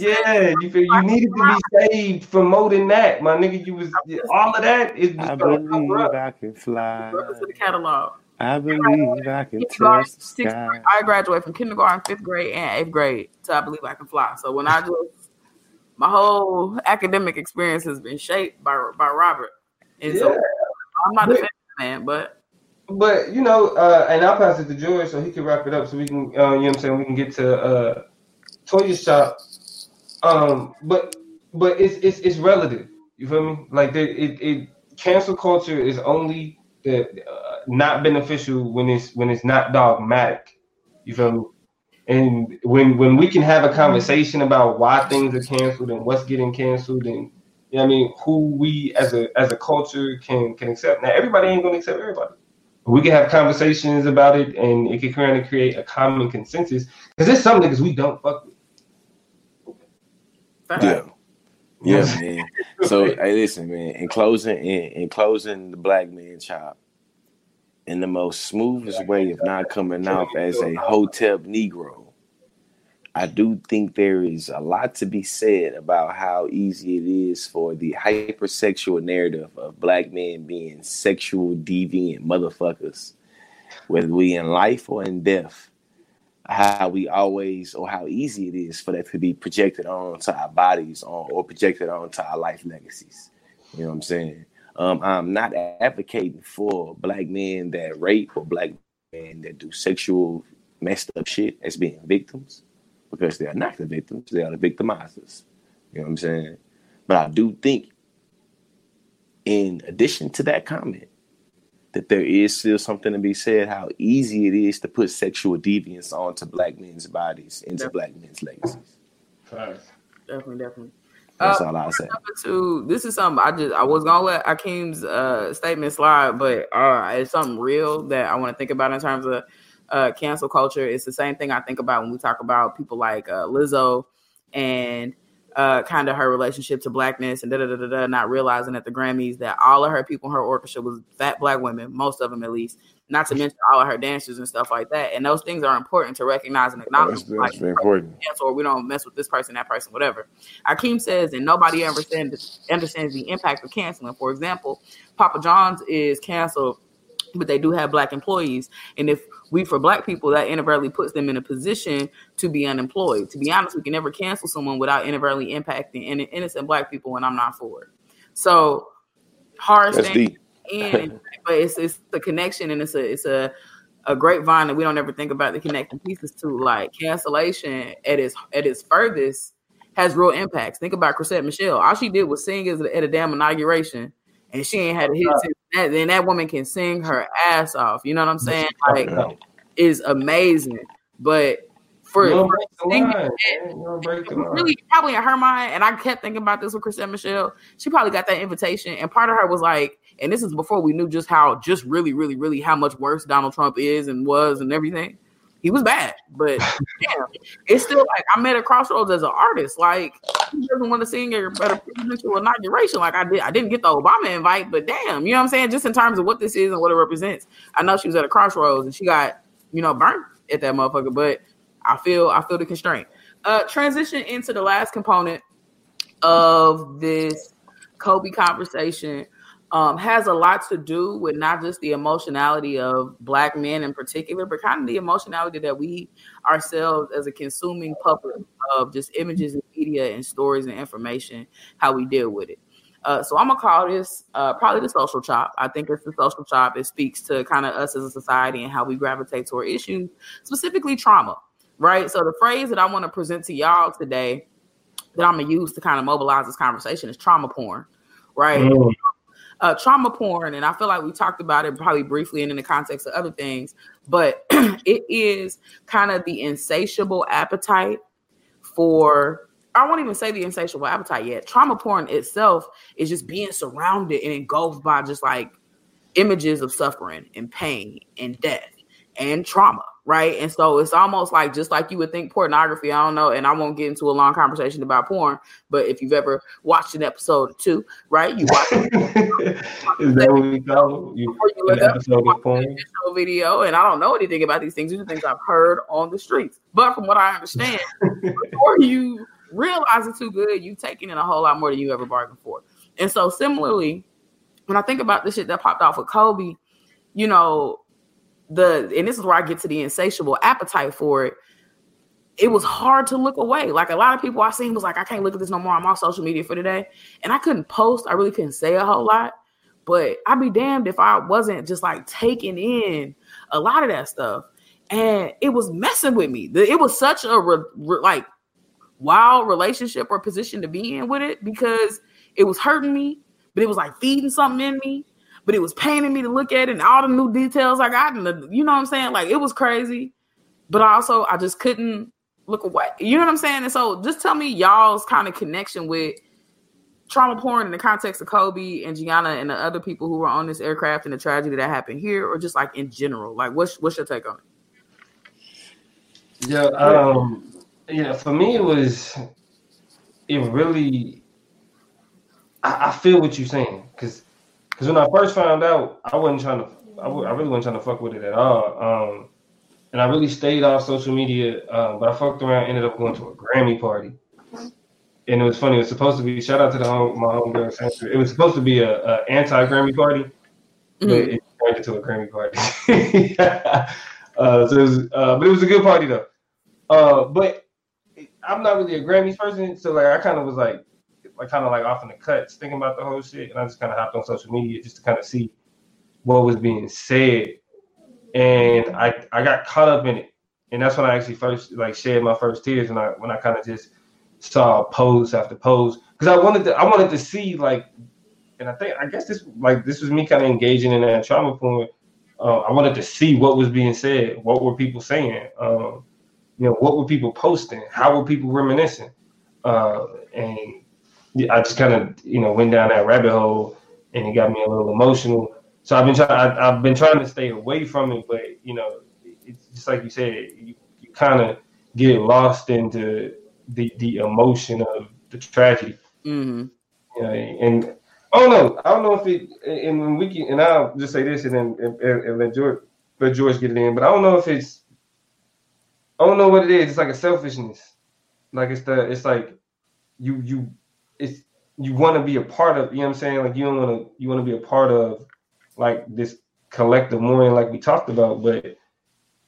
Said, yeah, you feel you needed to be saved from more than that, my nigga. You was all of that is I just gonna believe up. I can fly. To the catalog. I believe I can Kindergarten, touch the sky. grade. I graduated from kindergarten, fifth grade, and eighth grade. So I believe I can fly. So when I just my whole academic experience has been shaped by by Robert, and so Yeah. I'm not a fan man, but But you know, uh, and I'll pass it to George so he can wrap it up so we can, uh, you know what I'm saying, we can get to uh, Toya shop. Um, but but it's it's it's relative. You feel me? Like the, it it cancel culture is only the uh, not beneficial when it's when it's not dogmatic. You feel me? And when when we can have a conversation about why things are canceled and what's getting canceled and you know what I mean who we as a as a culture can can accept. Now everybody ain't gonna accept everybody. We can have conversations about it, and it can kind of create a common consensus. Because there's some niggas we don't fuck with. Yeah. Yeah, man. So hey, listen, man. In closing, in, in closing, the black man chop, in the most smoothest way of not coming off as a hotel Negro, I do think there is a lot to be said about how easy it is for the hypersexual narrative of black men being sexual deviant motherfuckers, whether we in life or in death. How we always, or how easy it is for that to be projected onto our bodies, on or projected onto our life legacies. You know what I'm saying? Um, I'm not advocating for black men that rape or black men that do sexual messed up shit as being victims because they are not the victims, they are the victimizers. You know what I'm saying? But I do think, in addition to that comment, that there is still something to be said how easy it is to put sexual deviance onto black men's bodies, into definitely. black men's legacies. Definitely, definitely. That's uh, all I'll say. Two, this is something I just I was gonna let Akeem's uh, statement slide, but uh, it's something real that I want to think about in terms of uh, cancel culture. It's the same thing I think about when we talk about people like uh, Lizzo and uh, kind of her relationship to blackness and da da da da, not realizing at the Grammys that all of her people in her orchestra was fat black women, most of them at least. Not to mention all of her dancers and stuff like that. And those things are important to recognize and acknowledge. That's, that's very important. Or we don't mess with this person, that person, whatever. Akeem says, and nobody understands understands the impact of canceling. For example, Papa John's is canceled but they do have black employees. And if we for black people, that inadvertently puts them in a position to be unemployed. To be honest, we can never cancel someone without inadvertently impacting innocent black people, and I'm not for it. So hard thing, and but it's it's the connection and it's a it's a a grapevine that we don't ever think about the connecting pieces to. Like cancellation at its at its furthest has real impacts. Think about Chrisette Michele. All she did was sing at a damn inauguration and she ain't had a hit since that, then that woman can sing her ass off. You know what I'm saying? Like, is amazing. But for, for singing, really probably in her mind, and I kept thinking about this with Chrisette Michele. She probably got that invitation, and part of her was like, and this is before we knew just how, just really, really, really how much worse Donald Trump is and was and everything he was bad, but damn, it's still like I'm at a crossroads as an artist. Like he doesn't want to sing at a presidential inauguration. Like I did, I didn't get the Obama invite, but damn, you know what I'm saying? Just in terms of what this is and what it represents, I know she was at a crossroads and she got you know burnt at that motherfucker. But I feel I feel the constraint. Uh, transition into the last component of this Kobe conversation um, has a lot to do with not just the emotionality of black men in particular, but kind of the emotionality that we ourselves as a consuming public of just images and media and stories and information, how we deal with it. Uh, so I'm gonna call this uh, probably the social chop. I think it's the social chop. It speaks to kind of us as a society and how we gravitate toward issues, specifically trauma, right? So the phrase that I want to present to y'all today that I'm gonna use to kind of mobilize this conversation is trauma porn, right? Mm uh, trauma porn, and I feel like we talked about it probably briefly and in the context of other things, but it is kind of the insatiable appetite for. I won't even say the insatiable appetite yet. Trauma porn itself is just being surrounded and engulfed by just like images of suffering and pain and death and trauma right? And so it's almost like just like you would think pornography. I don't know, and I won't get into a long conversation about porn, but if you've ever watched an episode or two, right? You watch Is that what we call it? You, you look up, episode of porn? video, and I don't know anything about these things. These are things I've heard on the streets. But from what I understand, before you realize it's too good, you've taken in a whole lot more than you ever bargained for. And so similarly, when I think about the shit that popped off with Kobe, you know, the and this is where I get to the insatiable appetite for it. It was hard to look away. Like a lot of people I seen was like, I can't look at this no more. I'm off social media for today. And I couldn't post. I really couldn't say a whole lot. But I'd be damned if I wasn't just like taking in a lot of that stuff. And it was messing with me. It was such a re, re, like wild relationship or position to be in with it because it was hurting me, but it was like feeding something in me but it was paining me to look at it and all the new details I got and the, you know what I'm saying? Like it was crazy. But also I just couldn't look away. You know what I'm saying? And so just tell me y'all's kind of connection with trauma porn in the context of Kobe and Gianna and the other people who were on this aircraft and the tragedy that happened here, or just like in general? Like, what's what's your take on it? Yeah, um, know, for me it was it really I, I feel what you're saying because because when I first found out, I wasn't trying to I, w- I really wasn't trying to fuck with it at all. Um, and I really stayed off social media, uh, but I fucked around, ended up going to a Grammy party. And it was funny. It was supposed to be shout out to the home my homegirl. Sandra. It was supposed to be a, a anti Grammy party, but Mhm. it turned into a Grammy party. uh, so it was, uh, but it was a good party though. Uh, but I'm not really a Grammys person, so like I kind of was like, like kind of like off in the cuts, thinking about the whole shit, and I just kind of hopped on social media just to kind of see what was being said, and I I got caught up in it, and that's when I actually first like shed my first tears when I when I kind of just saw post after post. Because I wanted to I wanted to see like, and I think I guess this like this was me kind of engaging in that trauma porn. Uh, I wanted to see what was being said, what were people saying, um, you know, what were people posting, how were people reminiscing, uh, and I just kind of you know went down that rabbit hole, and it got me a little emotional. So I've been trying. I've been trying to stay away from it, but you know, it's just like you said, you, you kind of get lost into the the emotion of the tragedy. Mm-hmm. You know, and I don't know. I don't know if it. And we can, and I'll just say this, and then and, and, and let George let George get it in. But I don't know if it's. I don't know what it is. It's like a selfishness. Like it's the. It's like you you. It's you want to be a part of. You know what I'm saying? Like you don't want to. You want to be a part of, like this collective mourning, like we talked about. But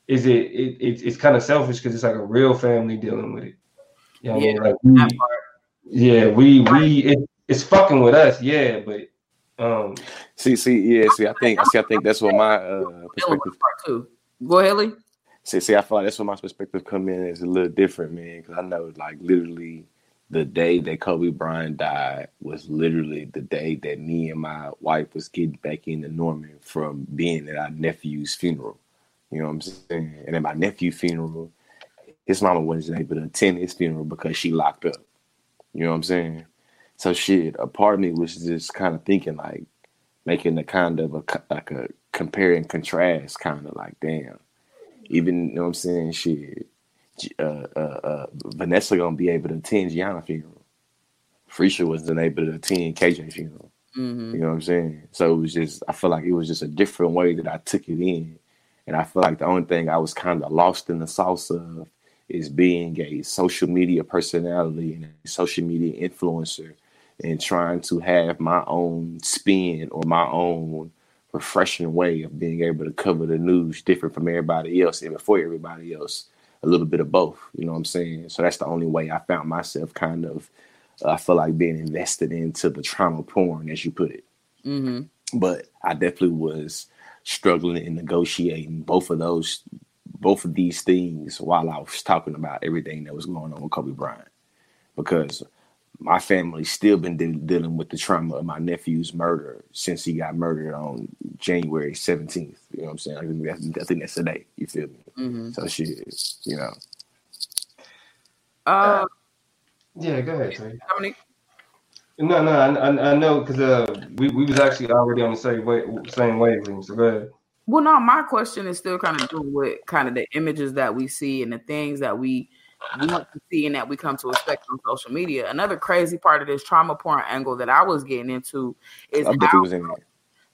is it? it, it it's kind of selfish because it's like a real family dealing with it. You know what I mean? Like we, yeah, we we it, it's fucking with us, yeah, but um See, see, yeah, see, I think, I see, I think that's what my uh, perspective. too. Go ahead, Lee. See, see, I feel like that's where my perspective come in is a little different, man. Because I know, like, literally, the day that Kobe Bryant died was literally the day that me and my wife was getting back into Norman from being at our nephew's funeral. You know what I'm saying? And at my nephew funeral, his mama wasn't able to attend his funeral because she locked up. You know what I'm saying? So shit, a part of me was just kind of thinking like making a kind of a like a compare and contrast kind of like damn. Even you know what I'm saying, shit. Uh, uh, uh, Vanessa gonna be able to attend Gianna funeral. Frisha wasn't able to attend KJ funeral. Mm-hmm. You know what I'm saying? So it was just I feel like it was just a different way that I took it in. And I feel like the only thing I was kind of lost in the sauce of is being a social media personality and a social media influencer and trying to have my own spin or my own refreshing way of being able to cover the news different from everybody else and before everybody else a little bit of both you know what i'm saying? So that's the only way i found myself kind of uh, i feel like being invested into the trauma porn as you put it. Mm-hmm. but I definitely was struggling and negotiating both of those, both of these things while I was talking about everything that was going on with Kobe Bryant, because my family's still been de- dealing with the trauma of my nephew's murder since he got murdered on January seventeenth. You know what I'm saying? I think that's, I think that's today. You feel me? Mm-hmm. So shit, you know. Uh, yeah, go ahead, Trey. many? No, no, I, I, I know because uh we, we was actually already on the same way same wavelength. So go ahead. Well, no, my question is still kind of doing with kind of the images that we see and the things that we want to see and that we come to expect on social media. Another crazy part of this trauma porn angle that I was getting into is how in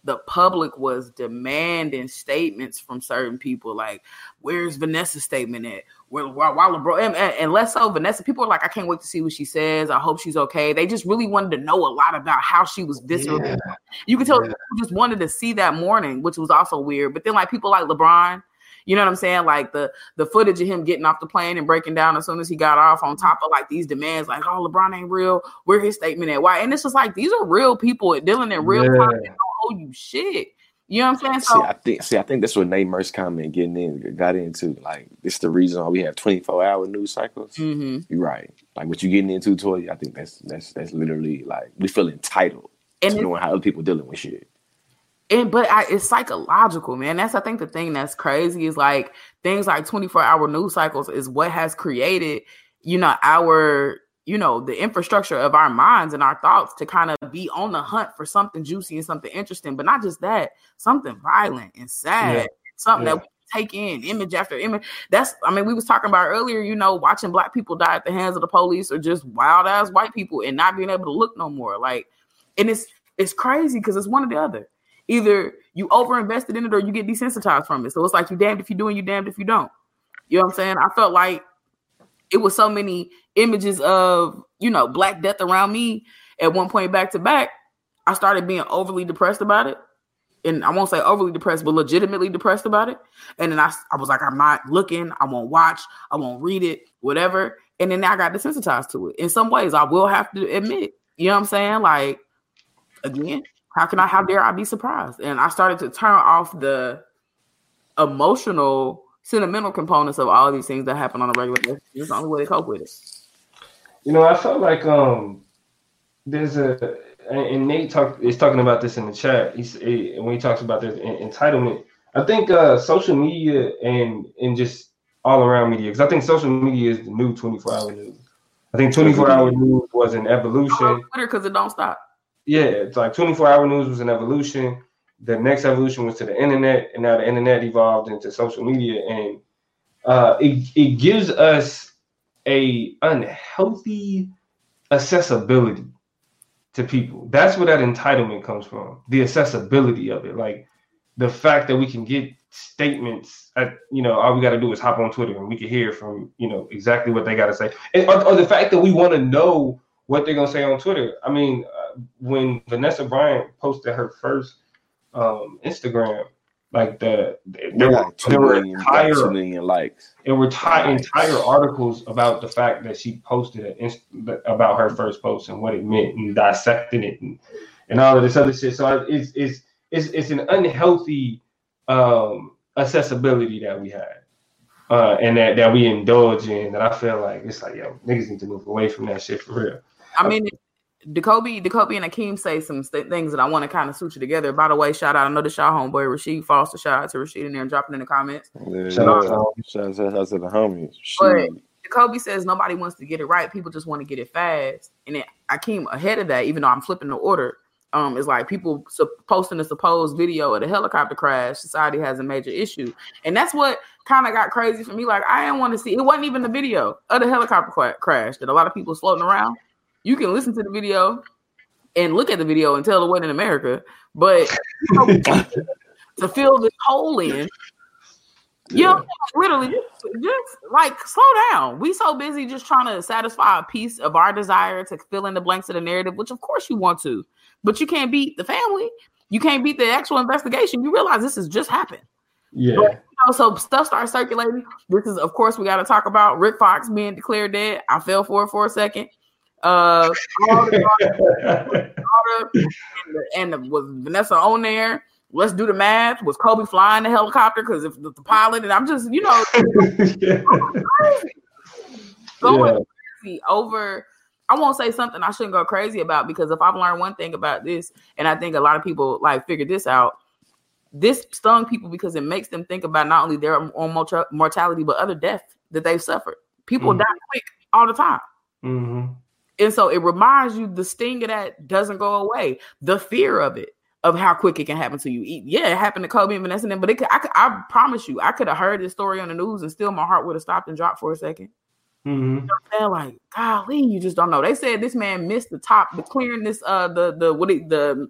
the public was demanding statements from certain people. Like, where's Vanessa's statement at? Where why, why LeBron and, and, and less so Vanessa. People are like, I can't wait to see what she says. I hope she's okay. They just really wanted to know a lot about how she was viscerally. Yeah. You could tell Yeah. people just wanted to see that morning, which was also weird. But then like people like LeBron, you know what I'm saying? Like the the footage of him getting off the plane and breaking down as soon as he got off, on top of like these demands, like, oh, LeBron ain't real. Where his statement at? Why? And it's just like these are real people dealing in real Yeah. time. They don't owe you shit. You know what I'm saying? See, So I think see, I think that's what Nate Merce comment getting in got into. Like, it's the reason why we have 24 hour news cycles. Mhm. You're right. Like what you're getting into, Toy. I think that's that's that's literally like we feel entitled and to knowing how other people dealing with shit. And but I, it's psychological, man. That's I think the thing that's crazy is like things like 24 hour news cycles is what has created, you know, our you know, the infrastructure of our minds and our thoughts to kind of be on the hunt for something juicy and something interesting, but not just that, something violent and sad, Yeah. something Yeah. that we take in image after image. That's I mean, we was talking about earlier, you know, watching black people die at the hands of the police or just wild ass white people and not being able to look no more. Like, and it's it's crazy because it's one or the other. Either you over invested in it or you get desensitized from it. So it's like you damned if you do and you damned if you don't. You know what I'm saying? I felt like it was so many images of you know black death around me at one point back to back. I started being overly depressed about it. And i won't say overly depressed but legitimately depressed about it. And then i, I was like i'm not looking. I won't watch. I won't read it whatever. And then i got desensitized to it. In some ways i will have to admit you know what i'm saying? Like again how can i how dare i be surprised and i started to turn off the emotional sentimental components of all these things that happen on a regular basis it's the only way to cope with it You know, I felt like um, there's a and Nate talk is talking about this in the chat. He's eh, when he talks about this en- entitlement. I think uh, social media and and just all around media because I think social media is the new 24 hour news. I think 24 hour news was an evolution. Twitter because it don't stop. Yeah, it's like 24 hour news was an evolution. The next evolution was to the internet, and now the internet evolved into social media, and uh, it it gives us a unhealthy accessibility to people. That's where that entitlement comes from. The accessibility of it, like the fact that we can get statements. At, you know, all we got to do is hop on Twitter and we can hear from you know exactly what they got to say, and, or, or the fact that we want to know what they're gonna say on Twitter. I mean, when Vanessa Bryant posted her first um, Instagram, like the They there were, got two there were million, got entire two million likes. there were ti- Nice. entire articles about the fact that she posted an inst- about her first post and what it meant and dissecting it and, and all of this other shit. So it's it's it's, it's an unhealthy um, accessibility that we had uh, and that, that we indulge in. That I feel like it's like yo niggas need to move away from that shit for real. I mean, Jacoby, Jacoby, and Akeem say some st- things that I want to kind of suture together. By the way, shout out, I know the y'all homeboy Rasheed Foster. Shout out to Rasheed in there and dropping in the comments. Yeah, Shout out to shout out- to the homies. But Shit. Jacoby says nobody wants to get it right. People just want to get it fast. And then Akeem ahead of that, even though I'm flipping the order, um, is like people su- posting a supposed video of the helicopter crash. Society has a major issue, and that's what kind of got crazy for me. Like I didn't want to see. It wasn't even the video of the helicopter cra- crash that a lot of people floating around. You can listen to the video and look at the video and tell it wasn't in America, but to fill this hole in. You know, literally, just, just like slow down. We so busy just trying to satisfy a piece of our desire to fill in the blanks of the narrative, which of course you want to, but you can't beat the family. You can't beat the actual investigation. You realize this has just happened. Yeah, You know, so stuff starts circulating. This is, of course, we got to talk about Rick Fox being declared dead. I fell for it for a second. Uh, all the- all the- and, the, and the, was Vanessa on there? Let's do the math. Was Kobe flying the helicopter? Because if the, the pilot, and I'm just, you know, going Yeah. crazy over. I won't say something I shouldn't go crazy about because if I've learned one thing about this, and I think a lot of people like figured this out, this stung people because it makes them think about not only their own mortality but other death that they've suffered. People Mhm. die quick all the time. hmm And so it reminds you the sting of that doesn't go away. The fear of it, of how quick it can happen to you. Yeah, it happened to Kobe and Vanessa, but it could, I, could, I promise you, I could have heard this story on the news and still my heart would have stopped and dropped for a second. hmm They're like, golly, you just don't know. They said this man missed the top, the clearing this, uh, the the what it, the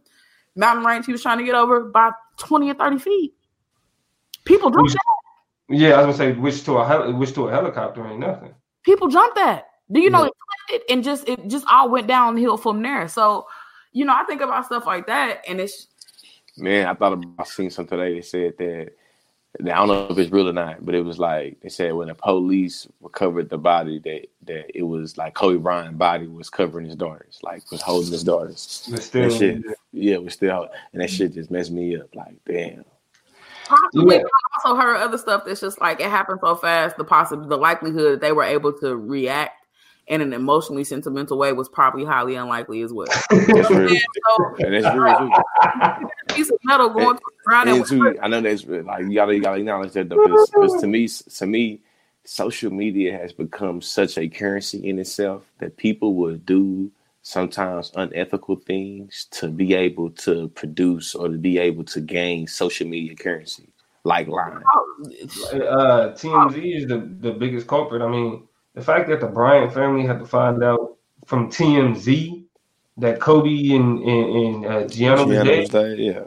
mountain range he was trying to get over by twenty or thirty feet. People jump Which- that. Yeah, I was gonna say which to a heli- which to a helicopter ain't nothing. People jump that. Do you know Yeah. It and just it just all went downhill from there. So, you know, I think about stuff like that, and it's Man, I thought about I seen something today. They said that I don't know if it's real or not, but it was like they said when the police recovered the body that that it was like Kobe Bryant's body was covering his daughters, like was holding his daughters. Still, That shit, yeah, it was still, and that shit just messed me up. Like, damn. possibly Yeah. I also heard other stuff that's just like it happened so fast. The possible the likelihood that they were able to react in an emotionally sentimental way was probably highly unlikely as well. That's real, so and that's real too. a piece of metal going to the ground And and too, I know that's like you gotta you gotta acknowledge that though, because to me, to me, social media has become such a currency in itself that people will do sometimes unethical things to be able to produce or to be able to gain social media currency, like lying. Uh, TMZ is the, the biggest culprit. I mean, the fact that the Bryant family had to find out from TMZ that Kobe and, and, and uh, Gianna was dead. was dead, yeah.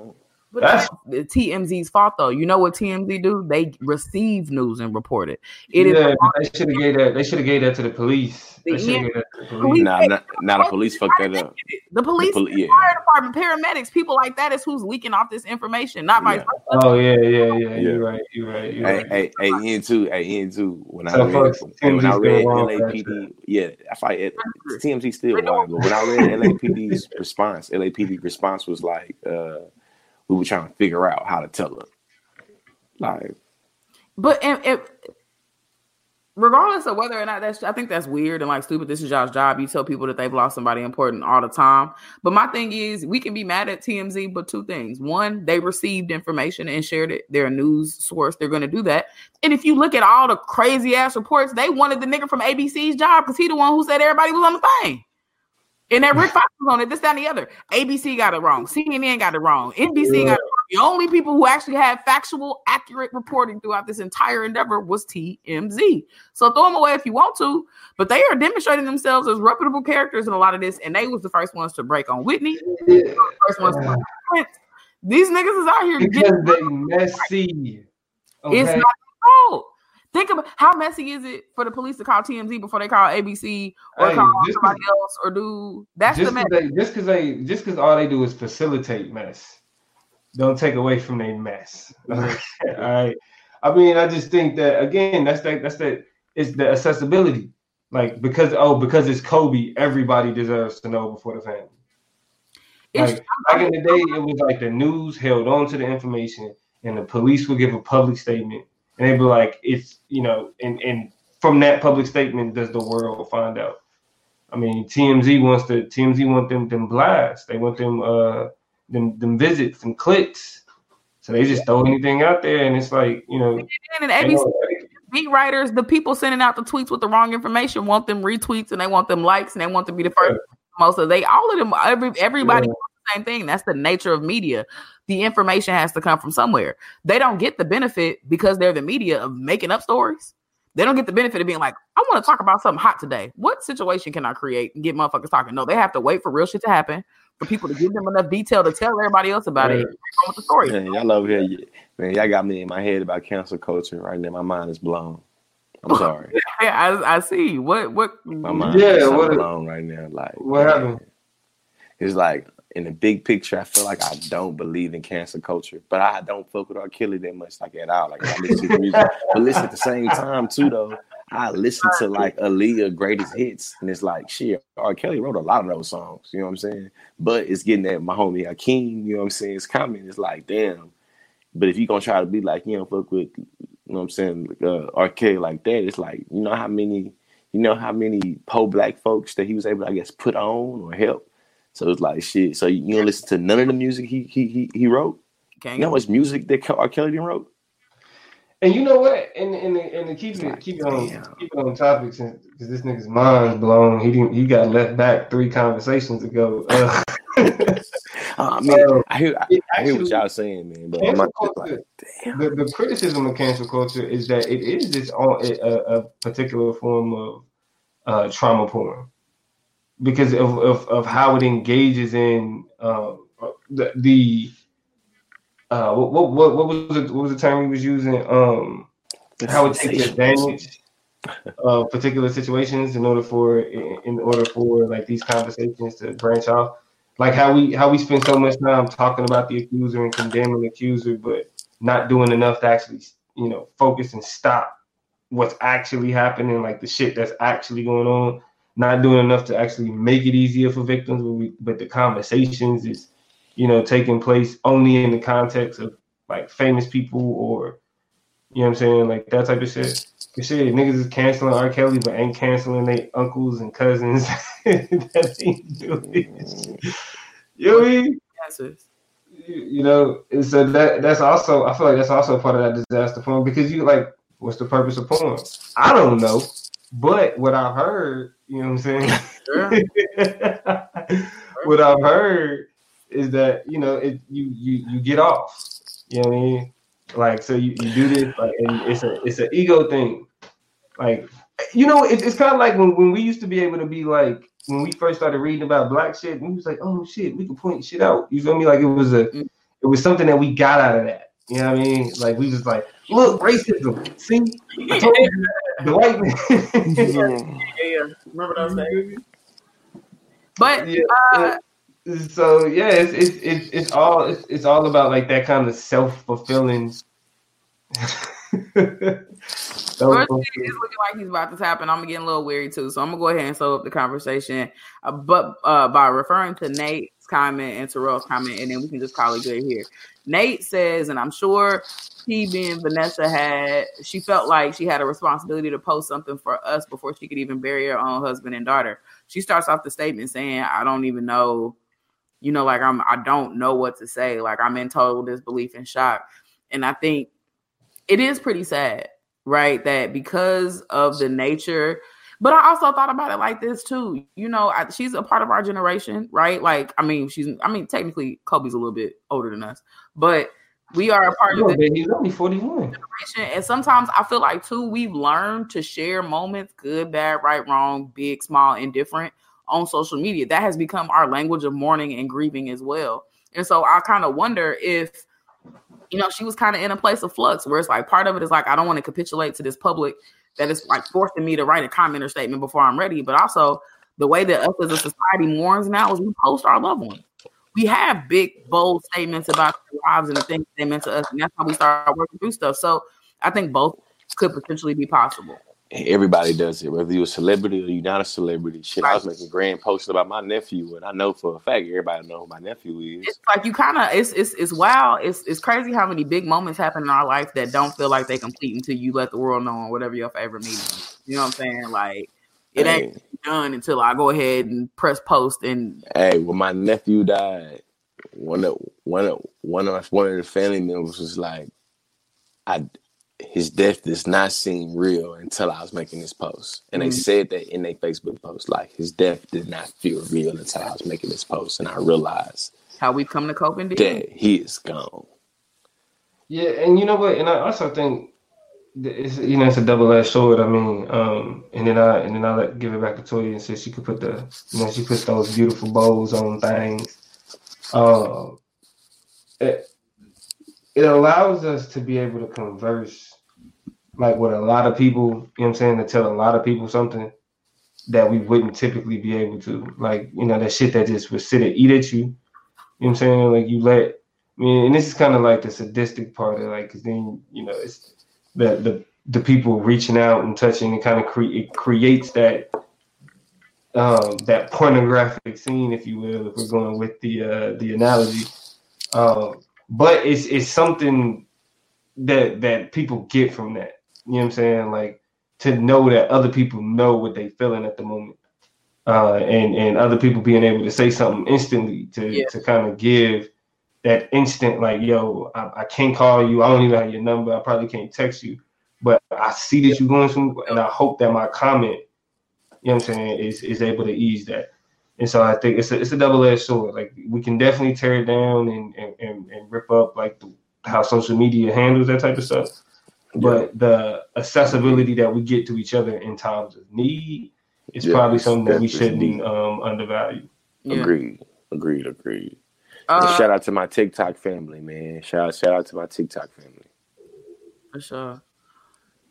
But That's- that's TMZ's fault, though. You know what TMZ do? They receive news and report it. It is yeah, but they should have gave that. They should have gave that to the police. They should Yeah. have gave that to the Police- police. Nah, not, not the police fucked that up. the police, poli- yeah. fire department, paramedics, people like that is who's leaking off this information, not vice Yeah. Oh yeah, yeah, yeah. Yeah. You're right. You're right. You're Hey, right. hey, hey, Ian too. Hey, Ian too. When I read, when I read still wrong for that LAPD, yeah, I fight it. TMZ still wrong, but when I read LAPD's response, LAPD response was like, uh, we were trying to figure out how to tell her. Like, But regardless of whether or not that's, I think that's weird and like stupid. This is y'all's job. You tell people that they've lost somebody important all the time. But my thing is, we can be mad at TMZ, but two things: one, they received information and shared it. They're a news source. They're going to do that. And if you look at all the crazy ass reports, they wanted the nigga from ABC's job because he the one who said everybody was on the thing. And that Rick Fox was on it, this, that, and the other. ABC got it wrong. CNN got it wrong. NBC got it wrong. The only people who actually had factual, accurate reporting throughout this entire endeavor was TMZ. So throw them away if you want to, but they are demonstrating themselves as reputable characters in a lot of this, and they was the first ones to break on Whitney. Were the first ones on These niggas is out here Because getting they messy. Okay? it's not their fault. Think about how messy is it for the police to call TMZ before they call ABC or Hey, call somebody else or do that's the mess. they just because they just because all they do is facilitate mess. Don't take away from their mess. All right i mean i just think that again that's that that's that it's the accessibility. Like because oh because it's kobe everybody deserves to know before the family. It's- like back in the day it was like the news held on to the information and the police would give a public statement and they'd be like it's you know and and from that public statement does the world find out I mean, TMZ wants to TMZ want them them blasts. They want them uh them them visits and clicks. So they just throw anything out there, and it's like you know, and ABC beat writers, the people sending out the tweets with the wrong information want them retweets and they want them likes and they want to be the first. Most of they all of them, every everybody Yeah. Wants the same thing. That's the nature of media. The information has to come from somewhere. They don't get the benefit because they're the media of making up stories. They don't get the benefit of being like, I want to talk about something hot today. What situation can I create and get motherfuckers talking? No, they have to wait for real shit to happen for people to give them enough detail to tell everybody else about it. Right. and go on with the story. man, y'all over here, man, y'all got me in my head about cancel culture right now. My mind is blown. I'm sorry. Yeah, I, I see. What what My mind Yeah, is so what- blown right now. Like, What happened? It's like in the big picture, I feel like I don't believe in cancel culture, but I don't fuck with R. Kelly that much, like at all. Like I listen to music, but listen at the same time too, though. I listen to like Aaliyah greatest hits, and it's like shit. R. Kelly wrote a lot of those songs. You know what I'm saying? But it's getting at my homie Hakeem. You know what I'm saying? It's coming. It's like damn. But if you gonna try to be like you know fuck with, you know what I'm saying, uh, R. Kelly like that, it's like you know how many, you know how many po black folks that he was able, to, I guess, put on or help. So it's like shit. So you don't listen to none of the music he he he, he wrote. Can't You know how much music that R. Kelly didn't wrote? And you know what? And and and to keep it keep it on Damn. keep it on topic, since because this nigga's mind's blown. He didn't. He got left back three conversations ago. Uh, Uh, I mean, Uh, I hear I, it I hear what y'all saying, man. But I'm cancel not just like, damn. the, the criticism of cancel culture is that it is its own a, a particular form of uh, trauma porn because of, of, of how it engages in uh, the, the uh, what, what what what was it, what was the term he was using? Um how it takes advantage of particular situations in order for in, in order for like these conversations to branch off. Like how we how we spend so much time talking about the accuser and condemning the accuser but not doing enough to actually you know focus and stop what's actually happening like the shit that's actually going on not doing enough to actually make it easier for victims but, we, but the conversations is you know taking place only in the context of like famous people or you know what i'm saying like that type of shit Cause shit, niggas is canceling R. Kelly, but ain't canceling their uncles and cousins that ain't doing it. You know what I mean? answers. You you know, and so that that's also I feel like that's also part of that disaster form because you like What's the purpose of porn? I don't know. But what I've heard, you know what I'm saying? Sure. what I've heard is that, you know, it you you you get off. You know what I mean? Like so you, you do this like and it's a it's an ego thing. Like you know, it, it's kind of like when, when we used to be able to be like when we first started reading about black shit, we was like, oh shit, we can point shit out. You feel me? Like it was a mm. it was something that we got out of that. You know what I mean? Like we just like, look, racism. See, I told you, the white man. yeah, yeah. Remember those days? But Yeah, uh, so yeah, it's it's it's, it's all it's, it's all about like that kind of self fulfilling. First, it's looking like he's about to happen. I'm getting a little weary too, so I'm gonna go ahead and sew up the conversation. Uh, but uh, by referring to Nate's comment and Terrell's comment, and then we can just call it good here. Nate says, and I'm sure he being Vanessa had, she felt like she had a responsibility to post something for us before she could even bury her own husband and daughter. She starts off the statement saying, "I don't even know." You know, like I'm, I don't know what to say. Like I'm in total disbelief and shock. And I think it is pretty sad right? That because of the nature, but I also thought about it like this too. You know, I, she's a part of our generation, right? Like, I mean, she's, I mean, technically, Kobe's a little bit older than us, but we are a part Yo, of the he's only 41. generation. And sometimes I feel like too, we've learned to share moments, good, bad, right, wrong, big, small, indifferent, on social media. That has become our language of mourning and grieving as well. And so I kind of wonder if you know, she was kind of in a place of flux where it's like part of it is like, I don't want to capitulate to this public that is like forcing me to write a comment or statement before I'm ready. But also, the way that us as a society mourns now is we post our loved ones. We have big, bold statements about their lives and the things they meant to us. And that's how we start working through stuff. So I think both could potentially be possible. Everybody does it, whether you're a celebrity or you're not a celebrity. Shit, I was making grand posts about my nephew, and I know for a fact everybody know who my nephew is. It's like you kind of it's it's it's wow. It's it's crazy how many big moments happen in our life that don't feel like they complete until you let the world know on whatever your favorite meeting. is. You know what I'm saying? Like it ain't done until I go ahead and press post and hey, when my nephew died, one of one of one of one of the family members was like, "I his death does not seem real until I was making this post," and they Mhm. said that in their Facebook post, like his death did not feel real until I was making this post, and I realized how we've come to cope and deal. that he is gone. Yeah, and you know what? And I also think that it's you know it's a double edged sword. I mean, um, and then I and then I let give it back to Toya and said she could put the you know she puts those beautiful bows on things. Um, it it allows us to be able to converse like with a lot of people. You know what I'm saying? To tell a lot of people something that we wouldn't typically be able to. Like you know that shit that just would sit and eat at you. You know what I'm saying? Like you let I mean, and this is kind of like the sadistic part of like, cause then you know it's the the the people reaching out and touching and kind of cre- it creates that um, that pornographic scene, if you will, if we're going with the uh, the analogy. Um, but it's it's something that that people get from that. You know what I'm saying? Like to know that other people know what they feeling at the moment. Uh, and and other people being able to say something instantly to Yeah. to kind of give that instant like yo I, I can't call you i don't even have your number i probably can't text you but i see that you're going through and i hope that my comment you know what i'm saying is is able to ease that and so i think it's a, it's a double-edged sword like we can definitely tear it down and and, and, and rip up like the, how social media handles that type of stuff but the accessibility that we get to each other in times of need is Yeah, probably something that we shouldn't um undervalue Yeah. Agreed, agreed, agreed. Uh, and shout out to my TikTok family, man. Shout out, shout out to my TikTok family. For sure.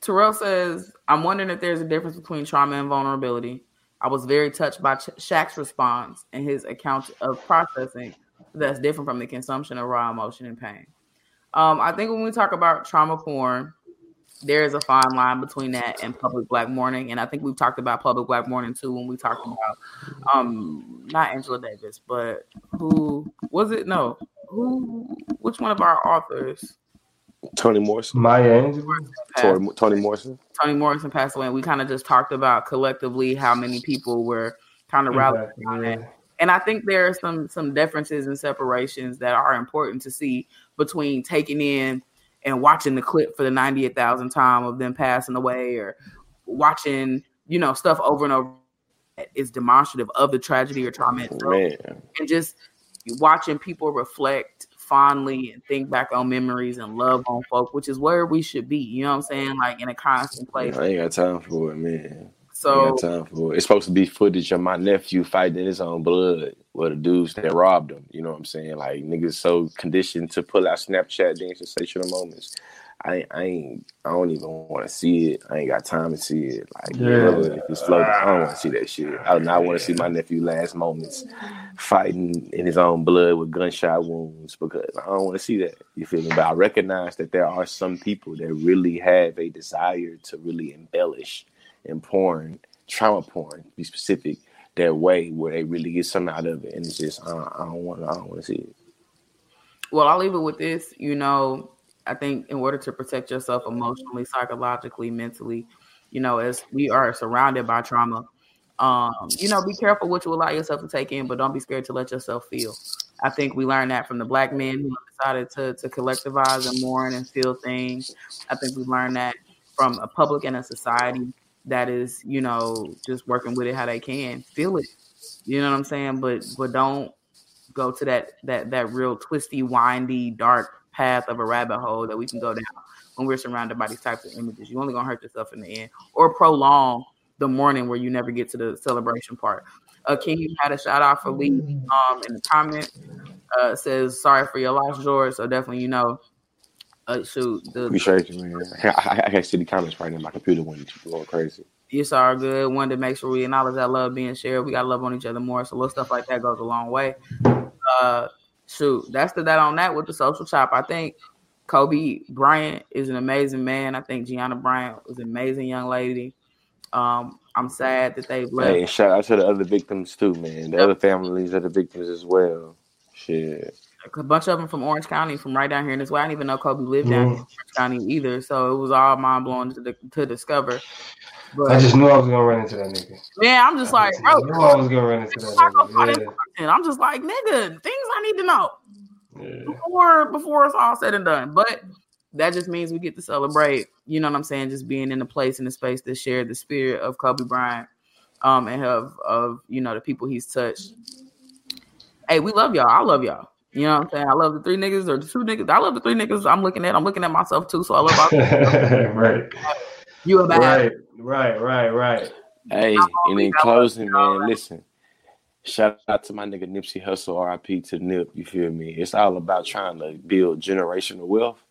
Terrell says, I'm wondering if there's a difference between trauma and vulnerability. I was very touched by Ch- Shaq's response and his account of processing that's different from the consumption of raw emotion and pain. Um, I think when we talk about trauma porn, there is a fine line between that and public black mourning. And I think we've talked about public black mourning too when we talked about um not Angela Davis, but who was it? No. Who which one of our authors? Toni Morrison. maya Angelou? passed? Toni, Toni Morrison. Toni Morrison passed away, and we kind of just talked about collectively how many people were kind of rallying Exactly, around yeah. that. And I think there are some some differences and separations that are important to see between taking in and watching the clip for the 98,000 time of them passing away or watching, you know, stuff over and over is demonstrative of the tragedy or trauma itself. And just watching people reflect fondly and think back on memories and love on folk, which is where we should be. You know what I'm saying? Like in a constant place. I ain't got time for it, man. So time for it. It's supposed to be footage of my nephew fighting in his own blood with the dudes that robbed him. You know what I'm saying? Like niggas so conditioned to pull out Snapchat these sensational moments. I, I ain't I don't even want to see it. I ain't got time to see it. Like Yeah. yeah. if it's floating, I don't want to see that shit. I do not want to see my nephew last moments fighting in his own blood with gunshot wounds because I don't want to see that. You feel me? But I recognize that there are some people that really have a desire to really embellish and porn, trauma porn, be specific, that way where they really get something out of it, and it's just I don't, want I don't want to see it. Well, I'll leave it with this. You know, I think in order to protect yourself emotionally, psychologically, mentally, you know, as we are surrounded by trauma, um, you know, be careful what you allow yourself to take in, but don't be scared to let yourself feel. I think we learned that from the black men who decided to to collectivize and mourn and feel things. I think we learned that from a public and a society that is, you know, just working with it how they can. Feel it. You know what I'm saying? But but don't go to that that that real twisty, windy, dark path of a rabbit hole that we can go down when we're surrounded by these types of images. You're only gonna hurt yourself in the end, or prolong the morning where you never get to the celebration part. Uh, King had a shout out for Lee um, in the comment. Uh, says sorry for your loss, George. So definitely, you know, uh, shoot, the, Appreciate you, man. I, I, I can't see the comments right now. My computer went going crazy. it's all good. One to make sure we acknowledge that love being shared. We got to love on each other more. So little stuff like that goes a long way. Uh, shoot, that's the that on that with the social chop. I think Kobe Bryant is an amazing man. I think Gianna Bryant was an amazing young lady. Um, I'm sad that they've left. Hey, shout out to the other victims too, man. The other families of the victims as well. Shit. A bunch of them from Orange County, from right down here in this way. I didn't even know Kobe lived down here in Orange County either. So it was all mind blowing to, to discover. But I just knew I was gonna run into that nigga. man, I'm just like, I bro, knew I was gonna run into that nigga. and I'm just like, nigga, things I need to know Yeah. yeah. before before it's all said and done. But that just means we get to celebrate. You know what I'm saying? Just being in a place in a space that shared the spirit of Kobe Bryant, um, and of of you know the people he's touched. Hey, we love y'all. I love y'all. You know what I'm saying? I love the three niggas or the two niggas. I love the three niggas I'm looking at. I'm looking at myself too. So I love all right. you and bad. Right. Right. Right. Right. Hey, and in closing, y'all. man, listen. Shout out to my nigga Nipsey Hussle, RIP to Nip. You feel me? It's all about trying to build generational wealth.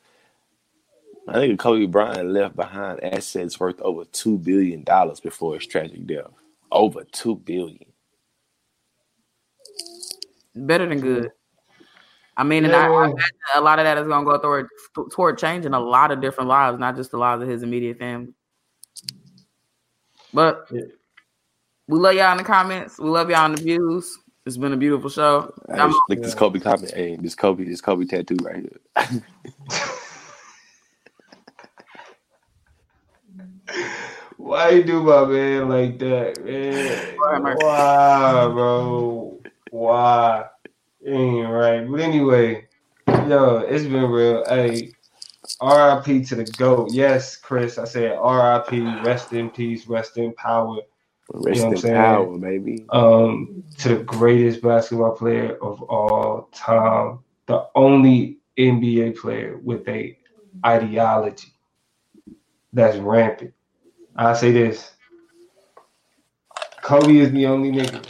My nigga Kobe Bryant left behind assets worth over two billion dollars before his tragic death. Over two billion. Better than good. I mean, and I, I Yeah. imagine a lot of that is gonna go toward toward changing a lot of different lives, not just the lives of his immediate family. But Yeah. we love y'all in the comments. We love y'all in the views. It's been a beautiful show. Hey, I'm- look this Kobe comment. Hey, this Kobe, this Kobe tattoo right here. Why you do my man like that, man? Lord have. Why, bro? Why? Ain't right. But anyway, yo, it's been real. Hey, RIP to the GOAT. Yes, Chris, I said RIP, rest in peace, rest in power. Rest what I'm in saying? power, baby. um, to the greatest basketball player of all time, the only NBA player with a ideology that's rampant. I say this: Kobe is the only nigga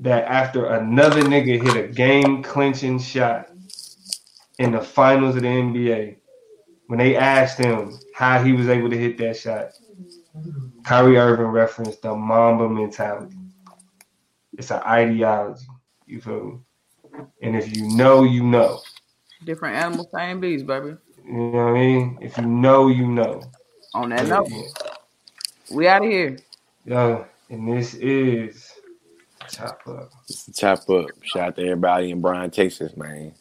that after another nigga hit a game clinching shot in the finals of the NBA, when they asked him how he was able to hit that shot, Kyrie Irving referenced the Mamba mentality. It's an ideology. You feel me? And if you know, you know. different animals, same bees, baby. You know what I mean? If you know, you know. On that note, we out of here. Yo, and this is Chop Up. Chop up. Shout out to everybody in Bryan, Texas, man.